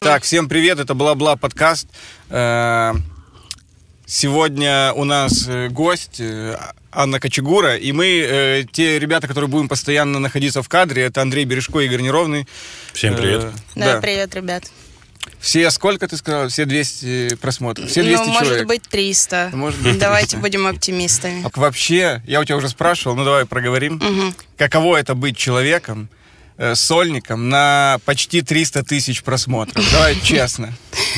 Так, всем привет, это Бла-Бла подкаст. Э, Сегодня у нас э, гость э, Анна Кочегура, и мы, те ребята, которые будем постоянно находиться в кадре, это Андрей Бережко и Игорь Неровный. Всем привет. Э, да, привет, ребят. Все, сколько ты сказал? Все 200 просмотров? Все 200 ну, человек? может быть, 300. Может быть, Давайте будем оптимистами. А вообще, я у тебя уже спрашивал, ну давай проговорим. Угу. Каково это быть человеком, сольником на почти 300 тысяч просмотров? Давай честно.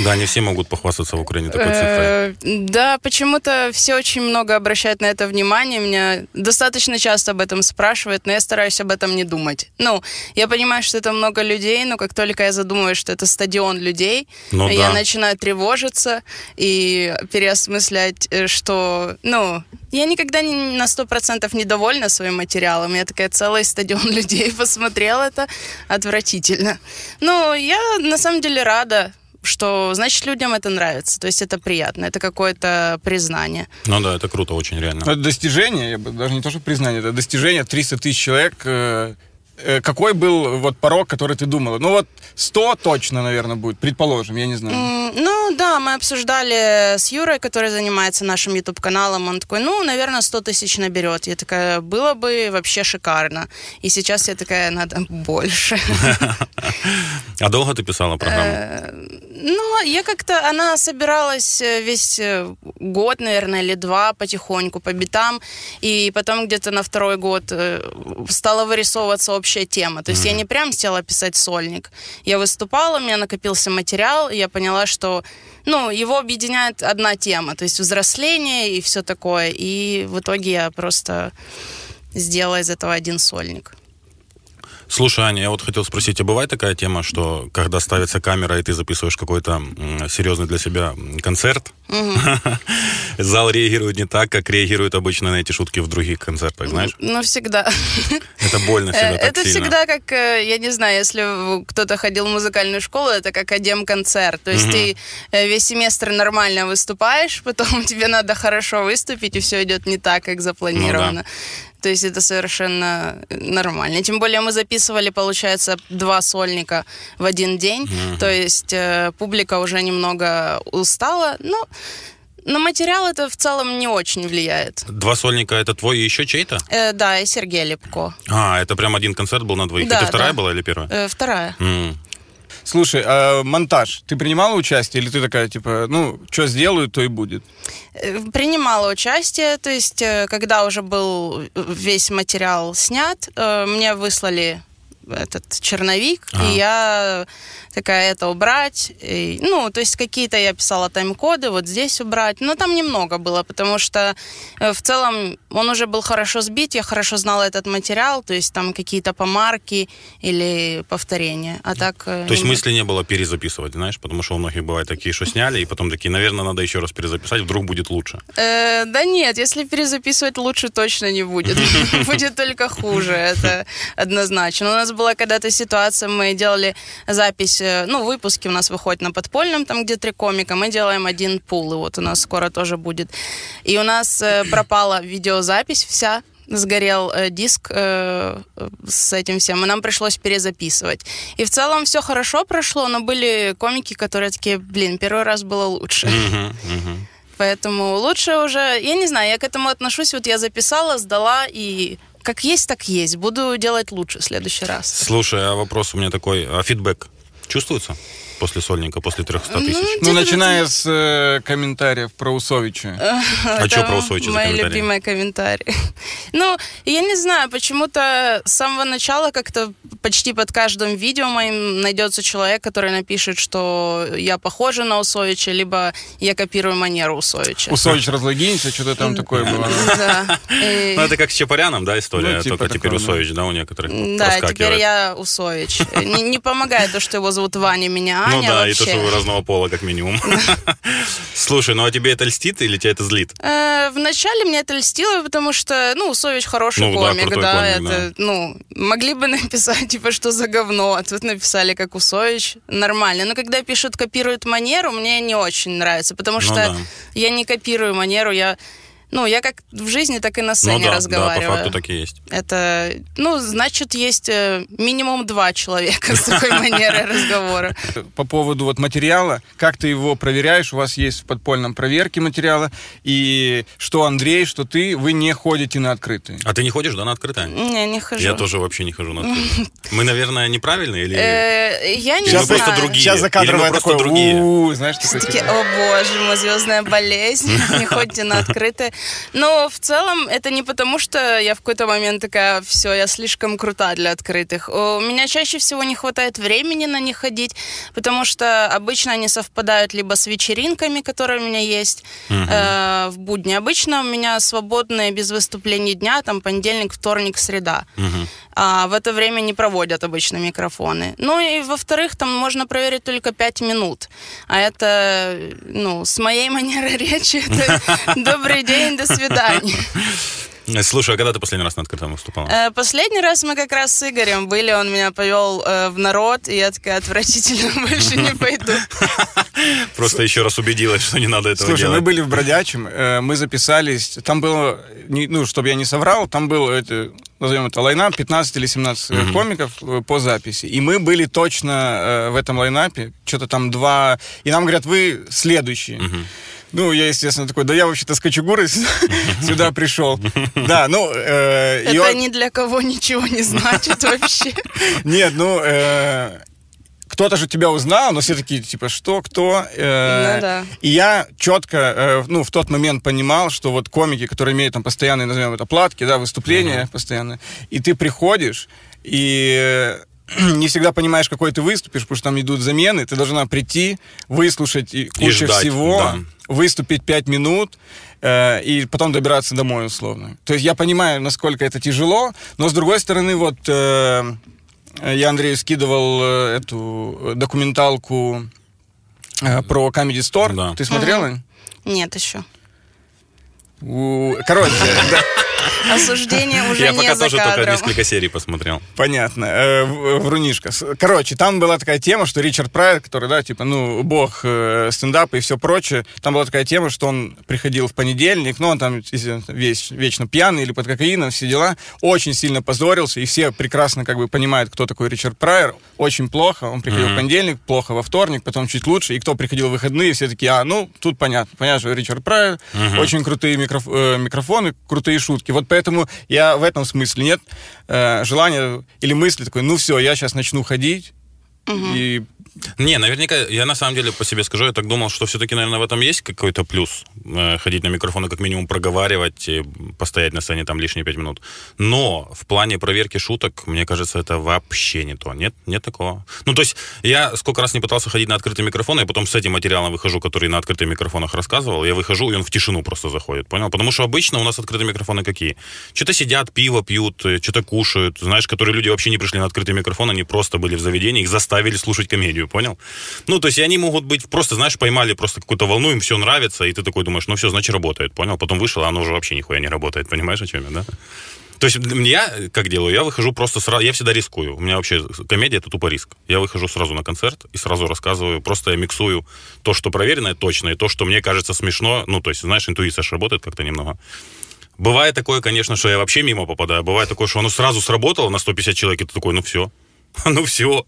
Да, не все могут похвастаться в Украине такой цифрой. Э, Да, почему-то все очень много обращают на это внимание. Меня достаточно часто об этом спрашивают, но я стараюсь об этом не думать. Ну, я понимаю, что это много людей, но как только я задумываюсь, что это стадион людей, Ну я да. начинаю тревожиться и переосмыслять, э, что, ну, я никогда не на 100% недовольна своим материалом. Я такая, целый стадион людей посмотрел это. Отвратительно. Но я на самом деле рада, что, значит, людям это нравится. То есть это приятно, это какое-то признание. Ну да, это круто очень реально. Это достижение, я бы даже не то, что признание, это достижение 300 тысяч человек. Э, э, Какой был вот порог, который ты думала? Ну вот 100 точно, наверное, будет, предположим, я не знаю. М, Ну да, мы обсуждали с Юрой, который занимается нашим YouTube-каналом. Он такой, ну, наверное, 100 тысяч наберет. Я такая, было бы вообще шикарно. И сейчас я такая, надо больше. А долго ты писала программу? Ну, я как-то, она собиралась э, весь э, год, наверное, или два потихоньку по битам, и потом где-то на второй год э, стала вырисовываться общая тема. То есть я не прям села писать сольник. Я выступала, у меня накопился материал, и я поняла, что ну, его объединяет одна тема, то есть взросление и все такое. И в итоге я просто сделала из этого один сольник. Слушай, Аня, я вот хотел спросить, а бывает такая тема, что когда ставится камера, и ты записываешь какой-то серьезный для себя концерт, зал реагирует не так, как реагирует обычно на эти шутки в других концертах, знаешь? Ну, всегда. Это больно всегда Э, так Это всегда как, э, я не знаю, если кто-то ходил в музыкальную школу, это как адем-концерт. То есть ты э, весь семестр нормально выступаешь, потом тебе надо хорошо выступить, и все идет не так, как запланировано. То есть это совершенно э, нормально. Тем более мы записывали, получается, два сольника в один день. То есть э, публика уже немного устала. Ну, на материал это в целом не очень влияет. Два сольника это твой и еще чей-то? Э, да, и Сергей Лепко. А, это прям один концерт был на двоих. Да, это вторая да. была или первая? Э, вторая. М. Слушай, а монтаж, ты принимала участие или ты такая, типа, ну, что сделаю, то и будет? Э, Принимала участие, то есть, э, когда уже был весь материал снят, э, мне выслали этот черновик, Ага. и я такая, это убрать. И, ну, то есть какие-то я писала тайм-коды, вот здесь убрать. Но там немного было, потому что э, в целом он уже был хорошо сбит, я хорошо знала этот материал, то есть там какие-то помарки или повторения. А так... э, То есть мысли не было перезаписывать, знаешь, потому что у многих бывает такие, что сняли, и потом такие, наверное, надо еще раз перезаписать, вдруг будет лучше. Э, да нет, если перезаписывать лучше точно не будет. Будет только хуже, это однозначно. У нас была когда-то ситуация, мы делали запись, ну, выпуски у нас выходят на подпольном, там, где три комика, мы делаем один пул, и вот у нас скоро тоже будет. И у нас э, пропала видеозапись вся, сгорел э, диск э, с этим всем, и нам пришлось перезаписывать. И в целом все хорошо прошло, но были комики, которые такие, блин, первый раз было лучше. Поэтому лучше уже, я не знаю, я к этому отношусь, вот я записала, сдала, и как есть, так есть. Буду делать лучше в следующий раз. Слушай, а вопрос у меня такой, а фидбэк чувствуется после сольника, после 300 тысяч? Ну, где-то начиная с э, комментариев про Усовича. А Это чё про Усовича Мои любимые комментарии. Ну, я не знаю, почему-то с самого начала как-то почти под каждым видео моим найдется человек, который напишет, что я похожа на Усовича, либо я копирую манеру Усовича. Усович разлогинься, что-то там такое было. Да. Ну, это как с Чапаряном, да, история? Ну, типа Только теперь. Усович, да, у некоторых Да, теперь я Усович. Не помогает то, что его зовут Ваня, меня Аня Ну да, и вообще. то, что вы разного пола, как минимум. Слушай, ну а тебе это льстит или тебя это злит? Э, Вначале мне это льстило, потому что, ну, Усович хороший Ну комик, да, это, ну, могли бы написать, типа, что за говно, а тут написали, как Усович, нормально. Но когда пишут, копируют манеру, мне не очень нравится, потому Ну что я не копирую манеру, я ну, я как в жизни, так и на Ну сцене да, да, разговариваю. по факту так и есть. Это, ну, значит, есть э, минимум два человека с такой манерой разговора. По поводу вот материала, как ты его проверяешь? У вас есть в подпольном проверке материала, и что Андрей, что ты, вы не ходите на открытые. А ты не ходишь, да, на открытое? Не, не хожу. Я тоже вообще не хожу на открытое. Мы, наверное, неправильные или... Э, Я не знаю. просто другие? Сейчас закадровая такой, другие? Знаешь, типа, о боже мой, звездная болезнь, не ходите на открытые. Но в целом это не потому, что я в какой-то момент такая, все, я слишком крута для открытых. У меня чаще всего не хватает времени на них ходить, потому что обычно они совпадают либо с вечеринками, которые у меня есть э, в будни. Обычно у меня свободные без выступлений дня, там понедельник, вторник, среда. А в это время не проводят обычно микрофоны. Ну и во-вторых, там можно проверить только 5 минут. А это, ну, с моей манерой речи, это добрый день, до свидания. Слушай, а когда ты последний раз на открытом выступала? Э, Последний раз мы как раз с Игорем были, он меня повел э, в народ, и я такая отвратительно больше не пойду. Просто еще раз убедилась, что не надо этого Слушай, мы были в Бродячем, э, мы записались, там было, ну, чтобы я не соврал, там был, это, назовем это лайнап, 15 или 17 комиков по записи. И мы были точно в этом лайнапе, что-то там два, и нам говорят, вы следующие. Ну, я, естественно, такой, да я вообще-то с Кочугуры сюда пришел. Да, ну... э, Это он- ни для кого ничего не значит вообще. Нет, ну, э, кто-то же тебя узнал, но все такие, типа, что, кто? Э, Ну да. И я четко, э, ну, в тот момент понимал, что вот комики, которые имеют там постоянные, назовем это, платки, да, выступления постоянно, и ты приходишь, и не всегда понимаешь, какой ты выступишь, потому что там идут замены, ты должна прийти, выслушать и кучу ждать, всего, да. выступить пять минут, э, и потом добираться домой условно. То есть я понимаю, насколько это тяжело, но с другой стороны, вот э, я Андрею скидывал э, эту документалку э, про Comedy Store. Да. Ты смотрела? Нет еще. У- Короче, да, Осуждение уже Я не пока за тоже только несколько серий посмотрел. понятно. Э, Врунишка. Короче, там была такая тема, что Ричард Прайер, который, да, типа, ну, бог э, стендапа и все прочее, там была такая тема, что он приходил в понедельник, ну, он там весь, вечно пьяный или под кокаином, все дела, очень сильно позорился, и все прекрасно как бы понимают, кто такой Ричард Прайер. Очень плохо, он приходил в понедельник, плохо во вторник, потом чуть лучше, и кто приходил в выходные, все такие, а, ну, тут понятно, понятно, что Ричард Прайер, очень крутые микроф- э, микрофоны, крутые шутки. Вот поэтому я в этом смысле нет э, желания или мысли такой, ну все, я сейчас начну ходить, и Не, наверняка, я на самом деле по себе скажу, я так думал, что все-таки, наверное, в этом есть какой-то плюс. э, Ходить на микрофон и как минимум проговаривать, и постоять на сцене там лишние пять минут. Но в плане проверки шуток, мне кажется, это вообще не то. Нет, нет такого. Ну, то есть, я сколько раз не пытался ходить на открытый микрофон, я потом с этим материалом выхожу, который на открытых микрофонах рассказывал, я выхожу, и он в тишину просто заходит, понял? Потому что обычно у нас открытые микрофоны какие? Что-то сидят, пиво пьют, э, что-то кушают, знаешь, которые люди вообще не пришли на открытый микрофон, они просто были в заведении, их заставили слушать комедию, понял? Ну, то есть, они могут быть просто, знаешь, поймали просто какую-то волну, им все нравится, и ты такой думаешь, ну все, значит, работает, понял? Потом вышел, а оно уже вообще нихуя не работает, понимаешь, о чем я, да? То есть я как делаю? Я выхожу просто сразу, я всегда рискую. У меня вообще комедия это тупо риск. Я выхожу сразу на концерт и сразу рассказываю, просто я миксую то, что проверенное точно, и то, что мне кажется смешно. Ну, то есть, знаешь, интуиция ж работает как-то немного. Бывает такое, конечно, что я вообще мимо попадаю. Бывает такое, что оно сразу сработало на 150 человек, и ты такой, ну все. Ну все.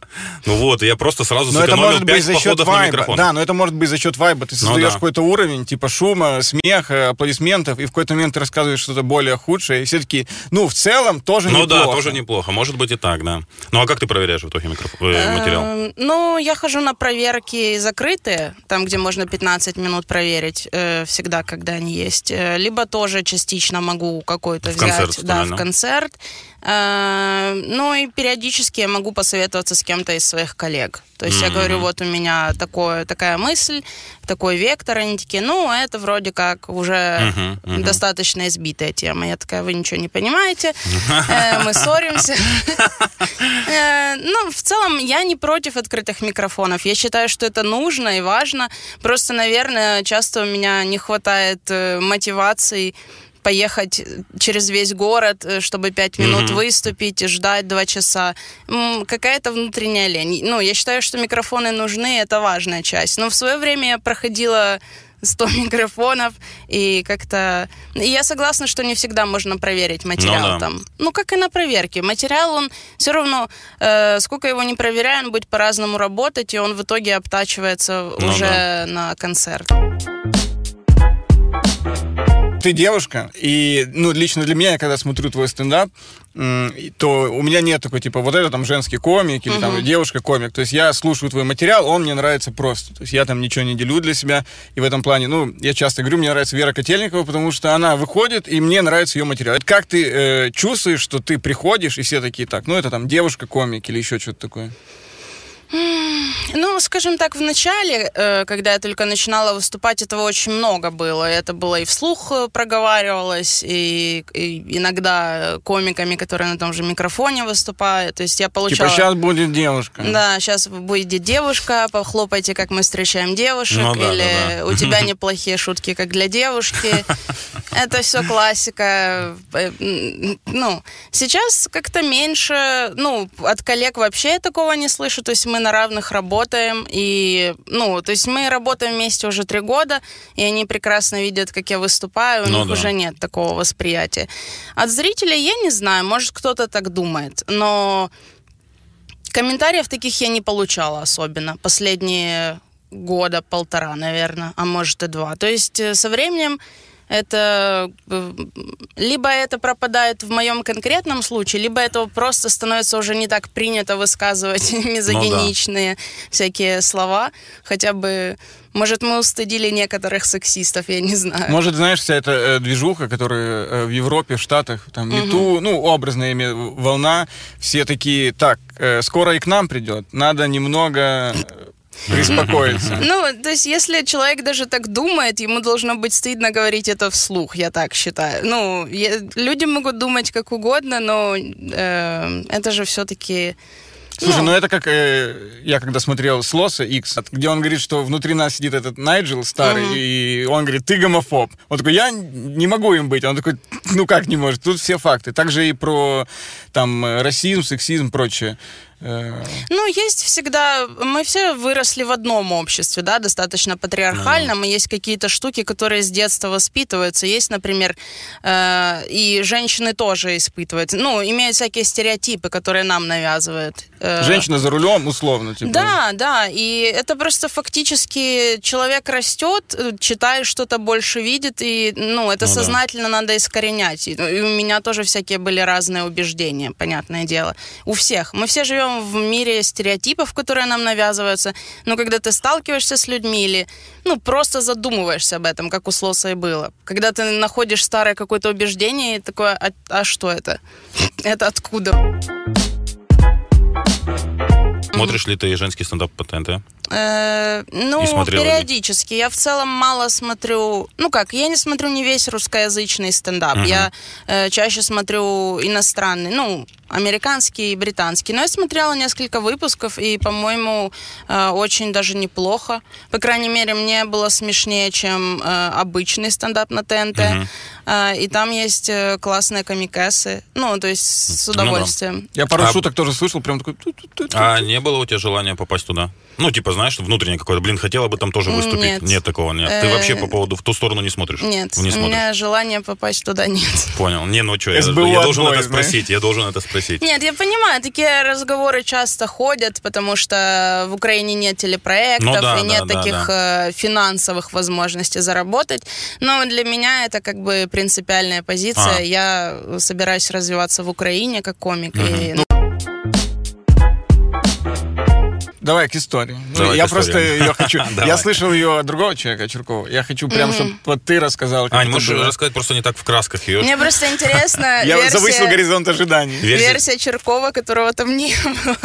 Ну вот, я просто сразу Но это сэкономил может быть 5 за счет походов на вайба. микрофон. Да, но это может быть за счет вайба. Ты создаешь Ну да. какой-то уровень, типа шума, смеха, аплодисментов, и в какой-то момент ты рассказываешь что-то более худшее, и все таки ну, в целом тоже Ну неплохо. да, тоже неплохо. Может быть и так, да. Ну а как ты проверяешь в итоге микроф- э, материал? Эм, Ну, я хожу на проверки закрытые, там, где можно 15 минут проверить, э, всегда, когда они есть. Э, Либо тоже частично могу какой-то взять. концерт да, в концерт. Э, Ну и периодически я могу посоветоваться с кем-то из своих коллег. То есть я говорю, вот у меня такое, такая мысль, такой вектор, они такие, ну, это вроде как уже Мгм, мгм. достаточно избитая тема. Я такая, вы ничего не понимаете, э, мы ссоримся. Э, Ну, в целом, я не против открытых микрофонов. Я считаю, что это нужно и важно. Просто, наверное, часто у меня не хватает э, мотивации поехать через весь город, э, чтобы пять минут выступить, ждать два часа. Какая-то внутренняя лень. Ну, я считаю, что микрофоны нужны, это важная часть. Но в свое время я проходила 100 микрофонов, и как-то... И я согласна, что не всегда можно проверить материал Ну да. там. Ну, как и на проверке. Материал, он все равно, э, сколько его не проверяем, он будет по-разному работать, и он в итоге обтачивается Ну уже на концерт. Ты девушка, и, ну, лично для меня, я когда смотрю твой стендап, то у меня нет такой, типа, вот это там женский комик или там девушка-комик. То есть я слушаю твой материал, он мне нравится просто. То есть я там ничего не делю для себя. И в этом плане, ну, я часто говорю, мне нравится Вера Котельникова, потому что она выходит, и мне нравится ее материал. Это как ты э, чувствуешь, что ты приходишь, и все такие, так, ну, это там девушка-комик или еще что-то такое? Ну, скажем так, в начале, э, когда я только начинала выступать, этого очень много было. Это было и вслух э, проговаривалось, и, и иногда комиками, которые на том же микрофоне выступают. То есть я получала... Типа, сейчас будет девушка. Да, сейчас будет девушка, похлопайте, как мы встречаем девушек, Ну да, или да, да. у тебя неплохие шутки, как для девушки. Это все классика. Э, Ну, сейчас как-то меньше, ну, от коллег вообще я такого не слышу, то есть мы на равных работаем, и, ну, то есть мы работаем вместе уже три года, и они прекрасно видят, как я выступаю, у Ну них да. уже нет такого восприятия. От зрителей я не знаю, может, кто-то так думает, но Комментариев таких я не получала особенно. Последние года полтора, наверное, а может и два. То есть э, со временем это э, либо это пропадает в моем конкретном случае, либо это просто становится уже не так принято высказывать мизогиничные всякие слова. Хотя бы, может, мы устыдили некоторых сексистов, я не знаю. Может, знаешь, вся эта э, движуха, которая э, в Европе, в Штатах, там, мету, ну, образная волна, все такие, так, э, скоро и к нам придет, надо немного э, приспокоиться. Ну, то есть, если человек даже так думает, ему должно быть стыдно говорить это вслух, я так считаю. Ну, я- люди могут думать как угодно, но э, это же все-таки... Слушай, ну это как э, я когда смотрел Слоса X, где он говорит, что внутри нас сидит этот Найджел старый, и он говорит, ты гомофоб. Он такой, я не могу им быть. Он такой, ну как не может? Тут все факты. Также и про там э, расизм, сексизм, прочее. Э, Ну, есть всегда... Мы все выросли в одном обществе, да, достаточно патриархальном, и есть какие-то штуки, которые с детства воспитываются. Есть, например, э, и женщины тоже испытывают. Ну, имеют всякие стереотипы, которые нам навязывают. Э, Женщина за рулем, условно, типа. Да, да, и это просто фактически человек растет, э, читает что-то больше, видит, и, ну, это Ну да. сознательно надо искоренять. И, ну, и у меня тоже всякие были разные убеждения, понятное дело. У всех. Мы все живем в мире стереотипов, которые нам навязываются, но когда ты сталкиваешься с людьми или, ну, просто задумываешься об этом, как у Слоса и было. Когда ты находишь старое какое-то убеждение и такое, а, а что это? Это откуда? Смотришь ли ты женский стендап по ТНТ? Э, ну, периодически. Я в целом мало смотрю... Ну как, я не смотрю не весь русскоязычный стендап. Я э, чаще смотрю иностранный, ну, американский и британский. Но я смотрела несколько выпусков, и, по-моему, э, очень даже неплохо. По крайней мере, мне было смешнее, чем э, обычный стендап на ТНТ. Э, и там есть классные комикесы. Ну, то есть с Ну да. удовольствием. Я пару А- шуток тоже слышал, прям такой... А не было у тебя желания попасть туда? Ну, типа, знаешь, внутреннее какое-то, блин, хотела бы там тоже выступить. Нет. такого нет. Ты Э, вообще по поводу в ту сторону не смотришь? Нет, Не у смотришь. меня желания попасть туда нет. Понял. Не, ну что, я, я должен это спросить, я должен это спросить. Нет, я понимаю, такие разговоры часто ходят, потому что в Украине нет телепроектов Ну да, и нет да, да, таких э, финансовых возможностей заработать. Но для меня это как бы принципиальная позиция. А. Я собираюсь развиваться в Украине как комик. Мгм. И, ну, Давай к истории. Ну, Давай я к просто истории. ее хочу... Я слышал ее от другого человека, Чуркова. Я хочу прям, чтобы вот ты рассказал, Ань, можешь было. рассказать просто не так в красках ее? Мне просто интересно Я версия- завысил горизонт ожиданий. Версия- версия Черкова, которого там не было.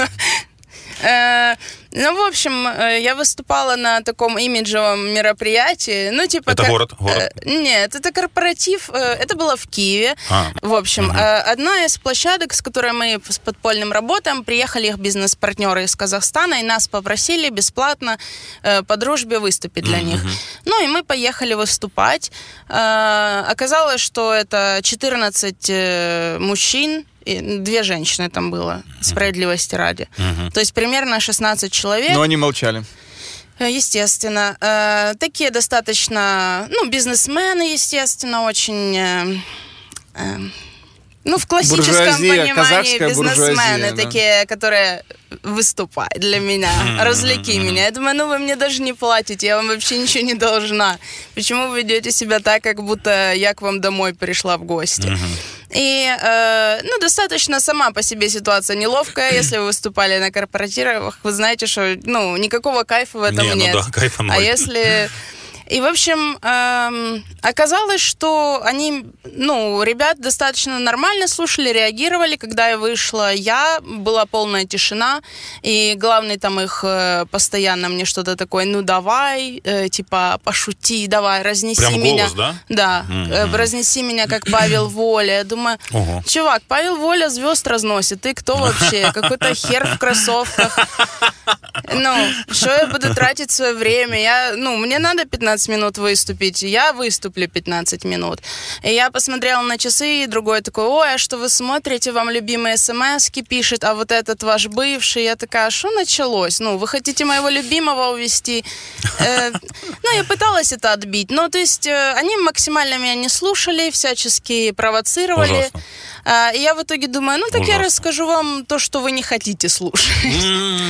Э, Ну, в общем, э, я выступала на таком имиджевом мероприятии. Ну, типа... Это как- город? Город? Э, Нет, это корпоратив. Это было в Киеве. А, В общем, э, одна из площадок, с которой мы с подпольным работаем, приехали их бизнес-партнеры из Казахстана, и нас попросили бесплатно по дружбе выступить для них. Ну, и мы поехали выступать. Оказалось, что это 14 э, мужчин, и две женщины там было, справедливости ради. То есть примерно 16 человек. Но они молчали. Э, Естественно. Э, Такие достаточно, ну, бизнесмены, естественно, очень... э, э, Ну, в классическом Буржуазия, понимании бизнесмены, да. такие, которые выступают для меня, развлеки меня. Я думаю, ну вы мне даже не платите, я вам вообще ничего не должна. Почему вы ведете себя так, как будто я к вам домой пришла в гости? И, э, ну, достаточно сама по себе ситуация неловкая. Если вы выступали на корпоративах, вы знаете, что, ну, никакого кайфа в этом Не, ну нет. да, кайфа а ноль. если... И, в общем, эм, оказалось, что они, ну, ребят достаточно нормально слушали, реагировали. Когда я вышла, я, была полная тишина, и главный там их э, постоянно мне что-то такое, ну, давай, э, типа, пошути, давай, разнеси Прям меня. голос, да? Да, Мгм. э, разнеси меня, как Павел Воля. Я думаю, Ого. чувак, Павел Воля звезд разносит, ты кто вообще? Какой-то хер в кроссовках. Ну, что я буду тратить свое время? Я, ну, мне надо 15 минут выступить, я выступлю 15 минут. И я посмотрела на часы, и другой такой, ой, а что вы смотрите, вам любимые смс пишет, а вот этот ваш бывший. Я такая, а что началось? Ну, вы хотите моего любимого увести? Э, Ну, я пыталась это отбить. Ну, то есть э, они максимально меня не слушали, всячески провоцировали. А, И я в итоге думаю, ну так я Ужасно. расскажу вам то, что вы не хотите слушать.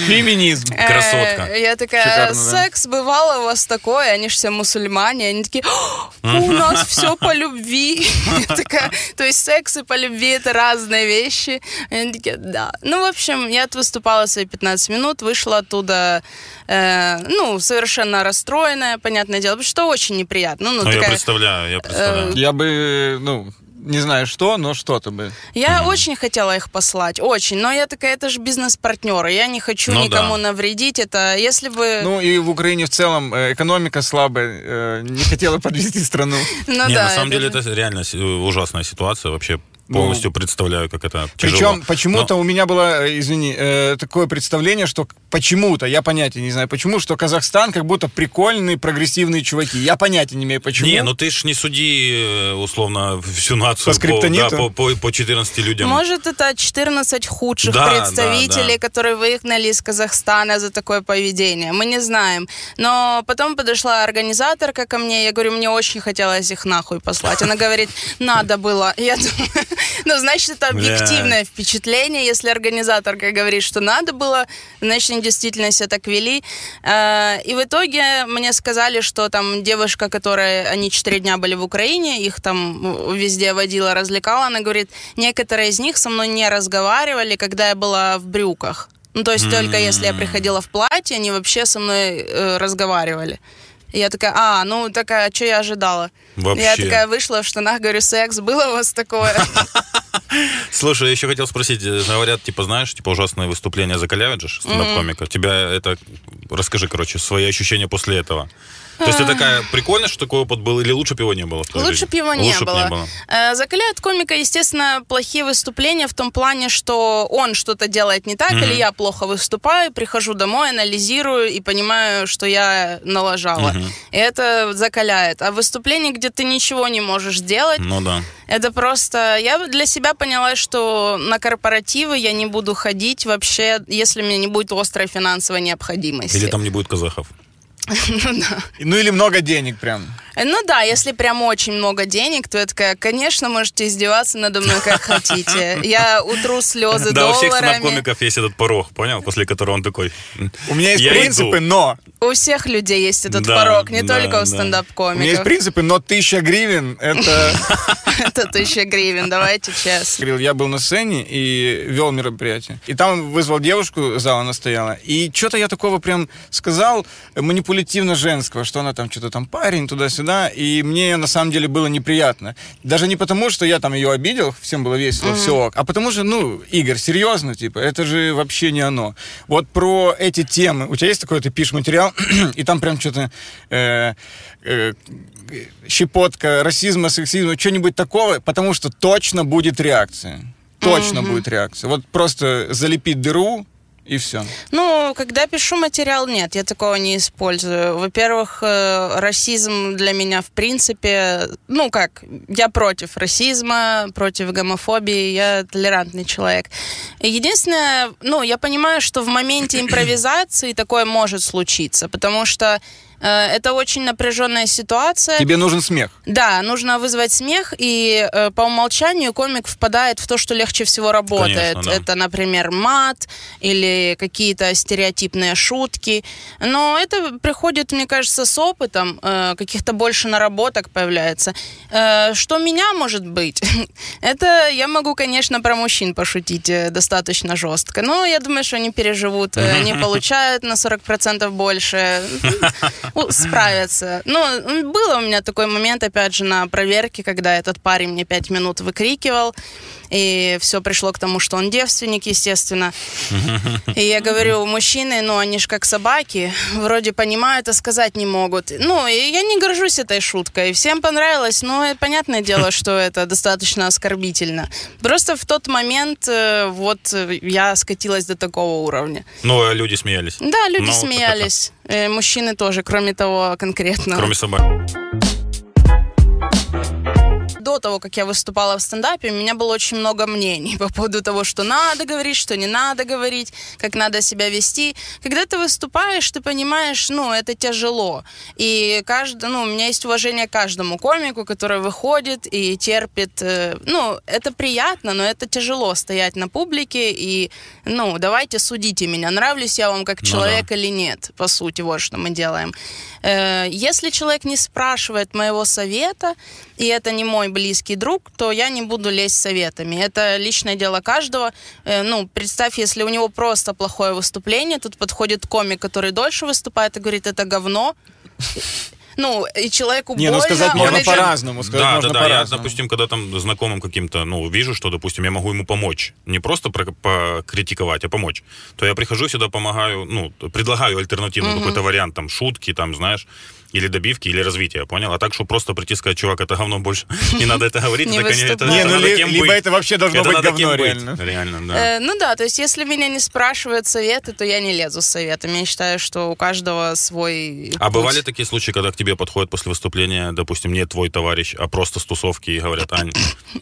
Феминизм. Э, Красотка. Я такая, секс, бывало у вас такое, они же все мусульмане, они такие, «О, у нас все по любви. Я такая, то есть секс и по любви это разные вещи. Они такие, да. Ну, в общем, я выступала свои 15 минут, вышла оттуда, э, ну, совершенно расстроенная, понятное дело, потому что очень неприятно. Ну, Ну, я представляю, я представляю. Я бы, ну, не знаю что, но что-то бы. Я очень хотела их послать, очень, но я такая, это же бизнес-партнеры, я не хочу Ну никому да. навредить, это если бы... Ну и в Украине в целом э, экономика слабая, э, не хотела подвести страну. ну да, на самом деле это реально с- ужасная ситуация. Вообще полностью представляю, как это тяжело. Причем почему-то Но- у меня было, э, извини, э, такое представление, что почему-то, я понятия не знаю почему, что Казахстан как будто прикольные, прогрессивные чуваки. Я понятия не имею почему. Не, ну ты ж не суди, э, условно, всю нацию По скриптониту? да, по, по, по 14 людям. Может, это 14 худших Да, представителей, да, да. которые выгнали из Казахстана за такое поведение. Мы не знаем. Но потом подошла организаторка ко мне, я говорю, мне очень хотелось их нахуй послать. Она говорит, надо было. Я думаю, ну, значит, это объективное впечатление. Если организаторка говорит, что надо было, значит, они действительно себя так вели. Э, И в итоге мне сказали, что там девушка, которая, они четыре дня были в Украине, их там везде водила, развлекала, она говорит, некоторые из них со мной не разговаривали, когда я была в брюках. Ну, то есть только если я приходила в платье, они вообще со мной э, разговаривали. И я такая, а, ну такая, что я ожидала? Вообще. Я такая вышла в штанах, говорю, секс, было у вас такое? Слушай, я еще хотел спросить, э, говорят, типа, знаешь, типа ужасное выступление закаляют же стендап-комика. Тебя это... Расскажи, короче, свои ощущения после этого. То есть ты такая, прикольно, что такой опыт был, или лучше бы его не было? Лучше бы его не Лучше б было. Э, Закаляют комика, естественно, плохие выступления в том плане, что он что-то делает не так, или я плохо выступаю, прихожу домой, анализирую и понимаю, что я налажала. И это закаляет. А выступление, где ты ничего не можешь сделать, Ну да. это просто... Я для себя поняла, что на корпоративы я не буду ходить вообще, если у меня не будет острой финансовой необходимости. Или там не будет казахов. Ну да. Ну или много денег прям. Ну да, если прям очень много денег, то я такая, конечно, можете издеваться надо мной как хотите. Я утру слезы Да, у всех стендап-комиков есть этот порог, понял? После которого он такой... У меня есть «Я принципы, иду». но. У всех людей есть этот Да, порог, не да, только у да. У меня есть стендап-комиков. принципы, но тысяча гривен это... Это тысяча гривен, давайте честно. Я был на сцене и вел мероприятие. И там вызвал девушку, зала она стояла. И что-то я такого прям сказал манипулятивно женского, что она там что-то там парень туда-сюда. И мне на самом деле было неприятно. Даже не потому, что я там ее обидел, всем было весело, все ок, а потому что, ну, Игорь, серьезно, типа, это же вообще не оно. Вот про эти темы. У тебя есть такое, ты пишешь материал, и там прям что-то э, э, щепотка расизма, сексизма, что-нибудь такого, потому что точно будет реакция. Точно будет реакция. Вот просто залепить дыру и все. Ну, когда пишу материал, нет, я такого не использую. Во-первых, э, расизм для меня, в принципе, ну как, я против расизма, против гомофобии, я толерантный человек. Единственное, ну, я понимаю, что в моменте импровизации такое может случиться, потому что это очень напряженная ситуация. Тебе нужен смех. Да, нужно вызвать смех, и э, по умолчанию комик впадает в то, что легче всего работает. Конечно, да. Это, например, мат или какие-то стереотипные шутки. Но это приходит, мне кажется, с опытом, э, каких-то больше наработок появляется. Что меня может быть? это я могу, конечно, про мужчин пошутить достаточно жестко. Но я думаю, что они переживут. Они получают на 40% больше. справятся. Ну, было у меня такой момент, опять же, на проверке, когда этот парень мне пять минут выкрикивал, и все пришло к тому, что он девственник, естественно. И я говорю, мужчины, ну, они же как собаки, вроде понимают, а сказать не могут. Ну, и я не горжусь этой шуткой. Всем понравилось, но понятное дело, что это достаточно оскорбительно. Просто в тот момент э, вот я скатилась до такого уровня. Ну, а люди смеялись? Да, люди ну, смеялись. Э, мужчины тоже, кроме того, конкретно. Кроме собак до того, как я выступала в стендапе, у меня было очень много мнений по поводу того, что надо говорить, что не надо говорить, как надо себя вести. Когда ты выступаешь, ты понимаешь, ну, это тяжело. И каждый, ну, у меня есть уважение к каждому комику, который выходит и терпит. Э, ну, это приятно, но это тяжело стоять на публике и, ну, давайте судите меня, нравлюсь я вам как человек ну, да. или нет, по сути, вот что мы делаем. Э, если человек не спрашивает моего совета, и это не мой близкий друг, то я не буду лезть советами. Это личное дело каждого. Э, ну, представь, если у него просто плохое выступление, тут подходит комик, который дольше выступает и говорит, это говно ну, и человеку Не, больно, ну сказать можно идет... по-разному. Сказать да, можно да, да. Я, допустим, когда там знакомым каким-то, ну, вижу, что, допустим, я могу ему помочь. Не просто про- покритиковать, а помочь. То я прихожу сюда, помогаю, ну, предлагаю альтернативный угу. какой-то вариант, там, шутки, там, знаешь, или добивки, или развития, понял? А так, что просто прийти сказать, чувак, это говно больше, не надо это говорить, это, конечно, Не, ну либо это вообще должно быть говно, реально. Реально, да. Э, ну да, то есть если меня не спрашивают советы, то я не лезу с советами. Я считаю, что у каждого свой А бывали такие случаи, когда к тебе подходят после выступления, допустим, не твой товарищ, а просто с тусовки и говорят, Ань...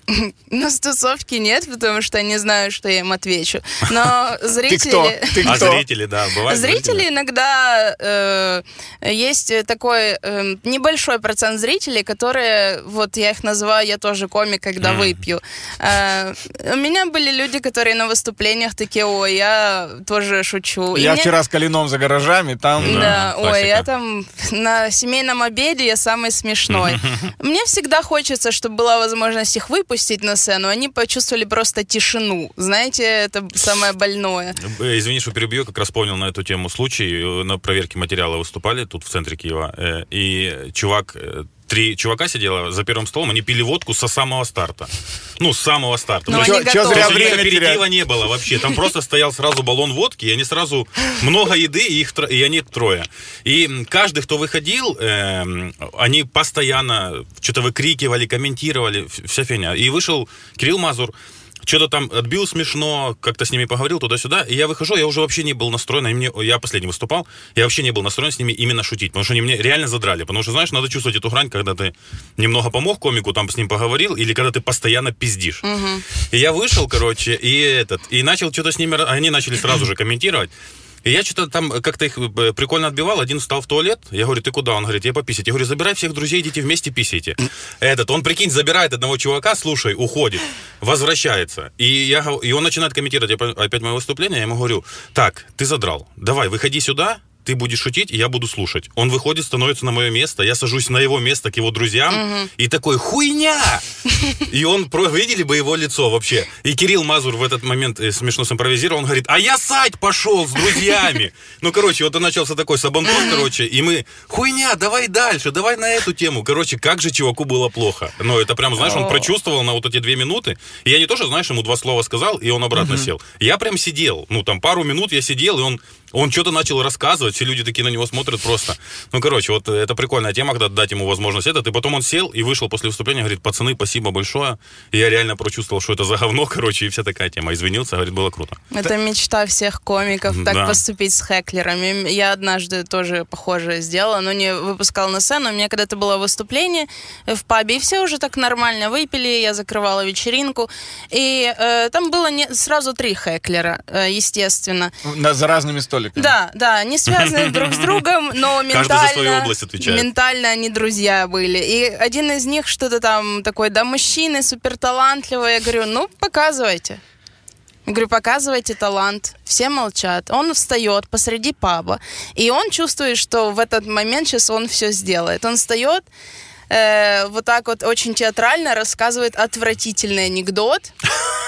На тусовке нет, потому что не знаю, что я им отвечу. Но зрители... Ты кто? А зрители, да, бывают зрители? иногда э, есть такой э, небольшой процент зрителей, которые, вот я их называю, я тоже комик, когда mm. выпью. Э, у меня были люди, которые на выступлениях такие, ой, я тоже шучу. Я И вчера мне... с Калином за гаражами, там... Да, да ой, я там на семейном обеде я самый смешной. Мне всегда хочется, чтобы была возможность их выпустить на сцену, они почувствовали просто тишину. Знаете, это самое больное. Э, извини, что перебью, как раз понял на эту тему случай. Э, на проверке материала выступали тут в центре Киева. Э, и чувак э, три чувака сидело за первым столом, они пили водку со самого старта. Ну, с самого старта. Ну, что, что зря время перепила не было вообще. Там просто стоял сразу баллон водки, и они сразу много еды, и, их, и они трое. И каждый, кто выходил, э, они постоянно что-то выкрикивали, комментировали, вся фигня. И вышел Кирилл Мазур, что-то там отбил смешно, как-то с ними поговорил туда-сюда, и я выхожу, я уже вообще не был настроен, мне, я последний выступал, я вообще не был настроен с ними именно шутить, потому что они мне реально задрали, потому что, знаешь, надо чувствовать эту грань, когда ты немного помог комику, там с ним поговорил, или когда ты постоянно пиздишь. Угу. И я вышел, короче, и этот, и начал что-то с ними, они начали сразу же комментировать, и я что-то там как-то их э, прикольно отбивал. Один встал в туалет. Я говорю, ты куда? Он говорит, я пописать. Я говорю, забирай всех друзей, идите вместе писайте. Этот, он, прикинь, забирает одного чувака, слушай, уходит, возвращается. И, я, и он начинает комментировать опять мое выступление. Я ему говорю, так, ты задрал, давай, выходи сюда, ты будешь шутить, и я буду слушать. Он выходит, становится на мое место, я сажусь на его место к его друзьям, угу. и такой, хуйня! И он, видели бы его лицо вообще. И Кирилл Мазур в этот момент э, смешно симпровизировал, он говорит, а я сайт пошел с друзьями. Ну, короче, вот начался такой сабантуй, короче, и мы, хуйня, давай дальше, давай на эту тему. Короче, как же чуваку было плохо. Ну, это прям, знаешь, он прочувствовал на вот эти две минуты. И я не тоже, знаешь, ему два слова сказал, и он обратно сел. Я прям сидел, ну, там пару минут я сидел, и он Он что-то начал рассказывать, все люди такие на него смотрят просто. Ну, короче, вот это прикольная тема, когда дать ему возможность этот. И потом он сел и вышел после выступления, говорит, пацаны, спасибо большое. И я реально прочувствовал, что это за говно, короче, и вся такая тема. Извинился, говорит, было круто. Это мечта всех комиков, так Да. поступить с хеклерами. Я однажды тоже похожее сделала, но не выпускала на сцену. У меня когда-то было выступление в пабе, и все уже так нормально выпили, я закрывала вечеринку. И э, там было не, сразу три хеклера, э, естественно. На- за разными столиками. Да, да, не связаны друг с другом, но ментально... Ментально они друзья были. И один из них что-то там такой, да, мужчины, супер талантливый. Я говорю, ну, показывайте. Я говорю, показывайте талант. Все молчат. Он встает посреди паба. И он чувствует, что в этот момент сейчас он все сделает. Он встает, э, вот так вот очень театрально рассказывает отвратительный анекдот.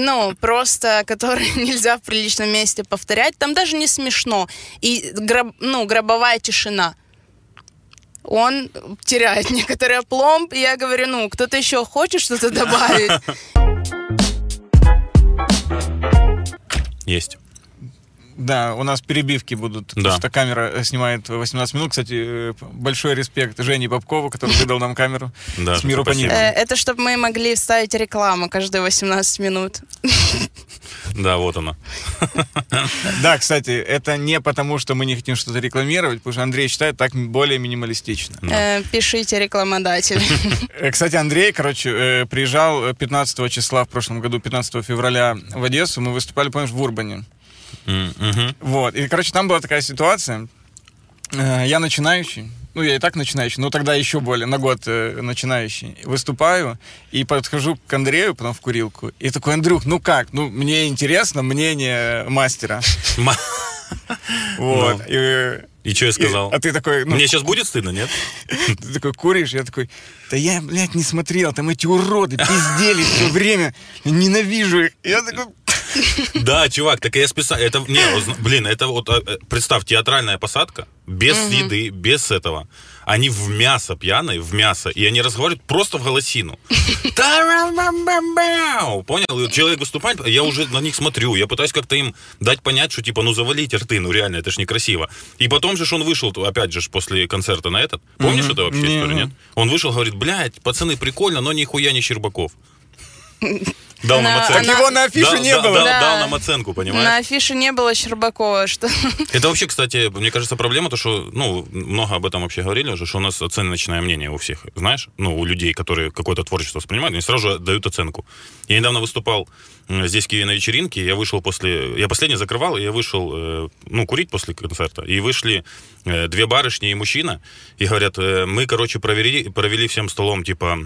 Ну, просто, который нельзя в приличном месте повторять. Там даже не смешно. И гроб- ну, гробовая тишина. Он теряет некоторый опломб. И я говорю, ну, кто-то еще хочет что-то добавить? Есть. Да, у нас перебивки будут, Да. потому что камера э, снимает 18 минут. Кстати, э, большой респект Жене Бабкову, который выдал нам камеру. Да, С миру по небу. Э, Это чтобы мы могли вставить рекламу каждые 18 минут. Да, вот она. Да, кстати, это не потому, что мы не хотим что-то рекламировать, потому что Андрей считает так более минималистично. Пишите рекламодатель. Кстати, Андрей, короче, приезжал э, 15 числа в прошлом году, 15 февраля в Одессу. Мы выступали, помнишь, в Урбане. Вот. И, короче, там была такая ситуация. Э, Я начинающий. Ну, я и так начинающий, но тогда еще более, на год э, начинающий. Выступаю и подхожу к Андрею, потом в курилку, и такой, Андрюх, ну как? Ну, мне интересно мнение мастера. Ма- Вот. Ну. И- И что я и- сказал? а ты такой, ну, Мне сейчас будет стыдно, нет? ты такой куришь, я такой, да я, блядь, не смотрел, там эти уроды пиздели все время, ненавижу их. И Я такой, Да, чувак, так я специально... Это, не, блин, это вот, э, представь, театральная посадка, без еды, без этого. Они в мясо пьяные, в мясо, и они разговаривают просто в голосину. Понял? И Человек выступает, я уже на них смотрю, я пытаюсь как-то им дать понять, что типа, ну завалите рты, ну реально, это ж некрасиво. И потом же он вышел, опять же, после концерта на этот. Помнишь это вообще историю, нет? Он вышел, говорит, блядь, пацаны, прикольно, но нихуя не Щербаков. Дал нам оценку. так его на афише не было. Дал, Да. дал нам оценку, понимаешь? На афише не было Щербакова, что... Это вообще, кстати, мне кажется, проблема, то, что, ну, много об этом вообще говорили уже, что у нас оценочное мнение у всех, знаешь, ну, у людей, которые какое-то творчество воспринимают, они сразу же дают оценку. Я недавно выступал м, здесь в Киеве на вечеринке, я вышел после, я последний закрывал, и я вышел, э, ну, курить после концерта, и вышли э, две барышни и мужчина, и говорят, э, мы, короче, провели, провели всем столом, типа,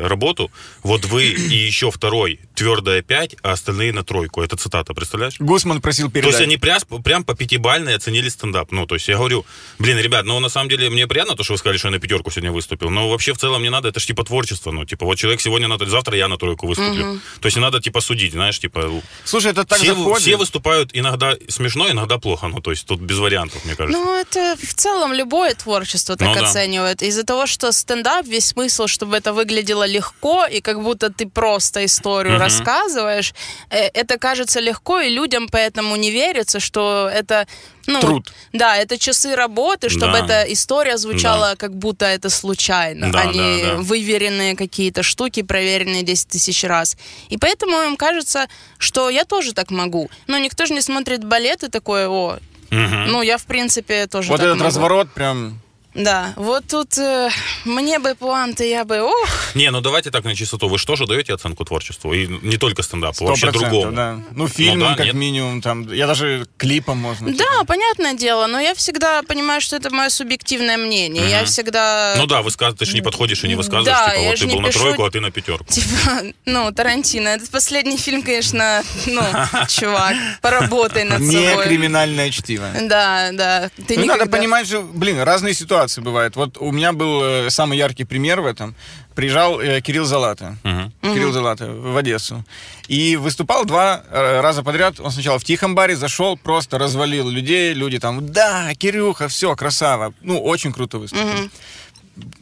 работу, вот вы и еще второй твердая 5, а остальные на тройку. Это цитата, представляешь? Гусман просил То передать. есть они прям, прям по пятибалльной оценили стендап. Ну, то есть я говорю, блин, ребят, ну, на самом деле, мне приятно то, что вы сказали, что я на пятерку сегодня выступил, но вообще в целом не надо, это же типа творчество, ну, типа, вот человек сегодня на завтра я на тройку выступлю. То есть не надо, типа, судить, знаешь, типа, Слушай, это так все, заходит. все выступают иногда смешно, иногда плохо, ну, то есть тут без вариантов, мне кажется. Ну, это в целом любое творчество так Ну да. оценивают. Из-за того, что стендап, весь смысл, чтобы это выглядело легко, и как будто ты просто историю Мгм. рассказываешь, э, это кажется легко, и людям поэтому не верится, что это... Ну, Труд. Да, это часы работы, чтобы Да. эта история звучала, как будто это случайно, Да, а не да, да. выверенные какие-то штуки, проверенные 10 тысяч раз. И поэтому им кажется, что я тоже так могу. Но никто же не смотрит балет и такой, о. Ну, я, в принципе, тоже Вот так этот могу. разворот прям... Да, вот тут э, мне бы пуанты, я бы, ох, Не, ну давайте так на чистоту. Вы что же даете оценку творчеству? И не только стендапу, вообще другому. да. Ну, фильмом, да, как нет? минимум, там, я даже клипом можно. типа. да, понятное дело, но я всегда понимаю, что это мое субъективное мнение. Я Мгм. всегда... Ну да, высказываешь, ты же не подходишь и не высказываешь, Да, типа, я вот ты не был на пишу- тройку, а ты на пятерку. Типа, ну, Тарантино, этот последний фильм, конечно, ну, чувак, поработай над Не собой. криминальное чтиво. Да, да. Ты Ну, надо понимать же, блин, разные ситуации бывают. Вот у меня был э, самый яркий пример в этом. Приезжал э, Кирилл Залата. Мгм. Кирилл Залата в Одессу. И выступал два э, раза подряд. Он сначала в тихом баре зашел, просто развалил людей. Люди там, да, Кирюха, все, красава. Ну, очень круто выступил.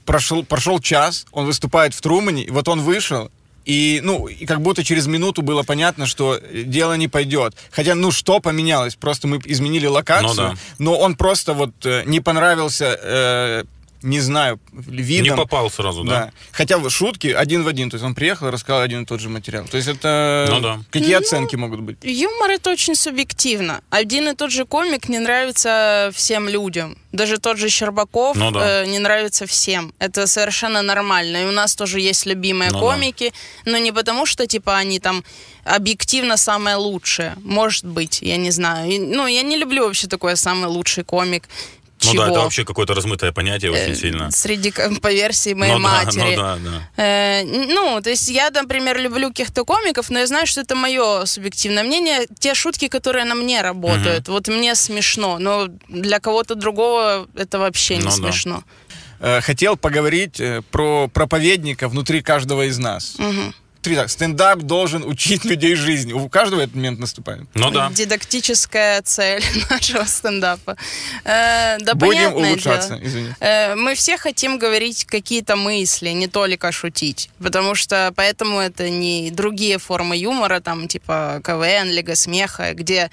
Прошел, прошел час, он выступает в Трумане, и вот он вышел, И, ну, и как будто через минуту было понятно, что дело не пойдет. Хотя, ну, что поменялось? Просто мы изменили локацию, Ну да. но он просто вот э, не понравился, э, не знаю, видом. Не попал сразу, да? Да. Хотя в шутки один в один. То есть он приехал и рассказал один и тот же материал. То есть это... Ну да. Какие оценки могут быть? Юмор это очень субъективно. Один и тот же комик не нравится всем людям. Даже тот же Щербаков Ну да. э, не нравится всем. Это совершенно нормально. И у нас тоже есть любимые Ну да. комики, но не потому, что типа они там объективно самые лучшие. Может быть, я не знаю. И, ну, я не люблю вообще такое самый лучший комик. Ну Чего? да, это вообще какое-то размытое понятие очень Э, сильно. Среди, по версии моей ну, матери. Да, ну да, да. Э, ну, то есть я, например, люблю каких-то комиков, но я знаю, что это мое субъективное мнение. Те шутки, которые на мне работают, вот мне смешно, но для кого-то другого это вообще не Ну да. смешно. Э, Хотел поговорить э, про проповедника внутри каждого из нас. Мгм. Три так, стендап должен учить людей жизни. У каждого этот момент наступает. Ну да. Дидактическая цель нашего стендапа. Э, да, Будем улучшаться, дело. извини. Э, Мы все хотим говорить какие-то мысли, не только шутить. Потому что поэтому это не другие формы юмора, там типа КВН, Лига смеха, где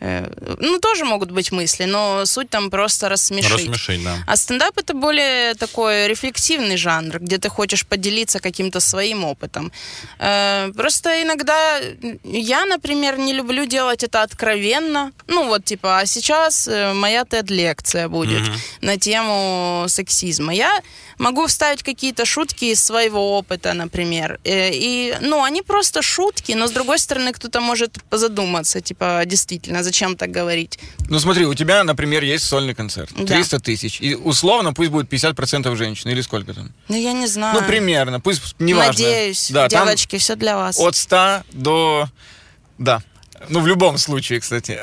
ну, тоже могут быть мысли, но суть там просто рассмешить. Рассмешить, да. А стендап это более такой рефлексивный жанр, где ты хочешь поделиться каким-то своим опытом. Э, Просто иногда я, например, не люблю делать это откровенно. Ну вот типа, а сейчас э, моя TED-лекция будет Мгм. на тему сексизма. Я могу вставить какие-то шутки из своего опыта, например. Э, И, ну, они просто шутки, но с другой стороны кто-то может задуматься, типа, действительно, зачем так говорить? Ну смотри, у тебя, например, есть сольный концерт. Да. 300 тысяч. И условно пусть будет 50% женщин. Или сколько там? Ну, я не знаю. Ну, примерно. Пусть неважно. Надеюсь, Да, девочки, все для вас. от 100 до... Да. Ну, в любом случае, кстати.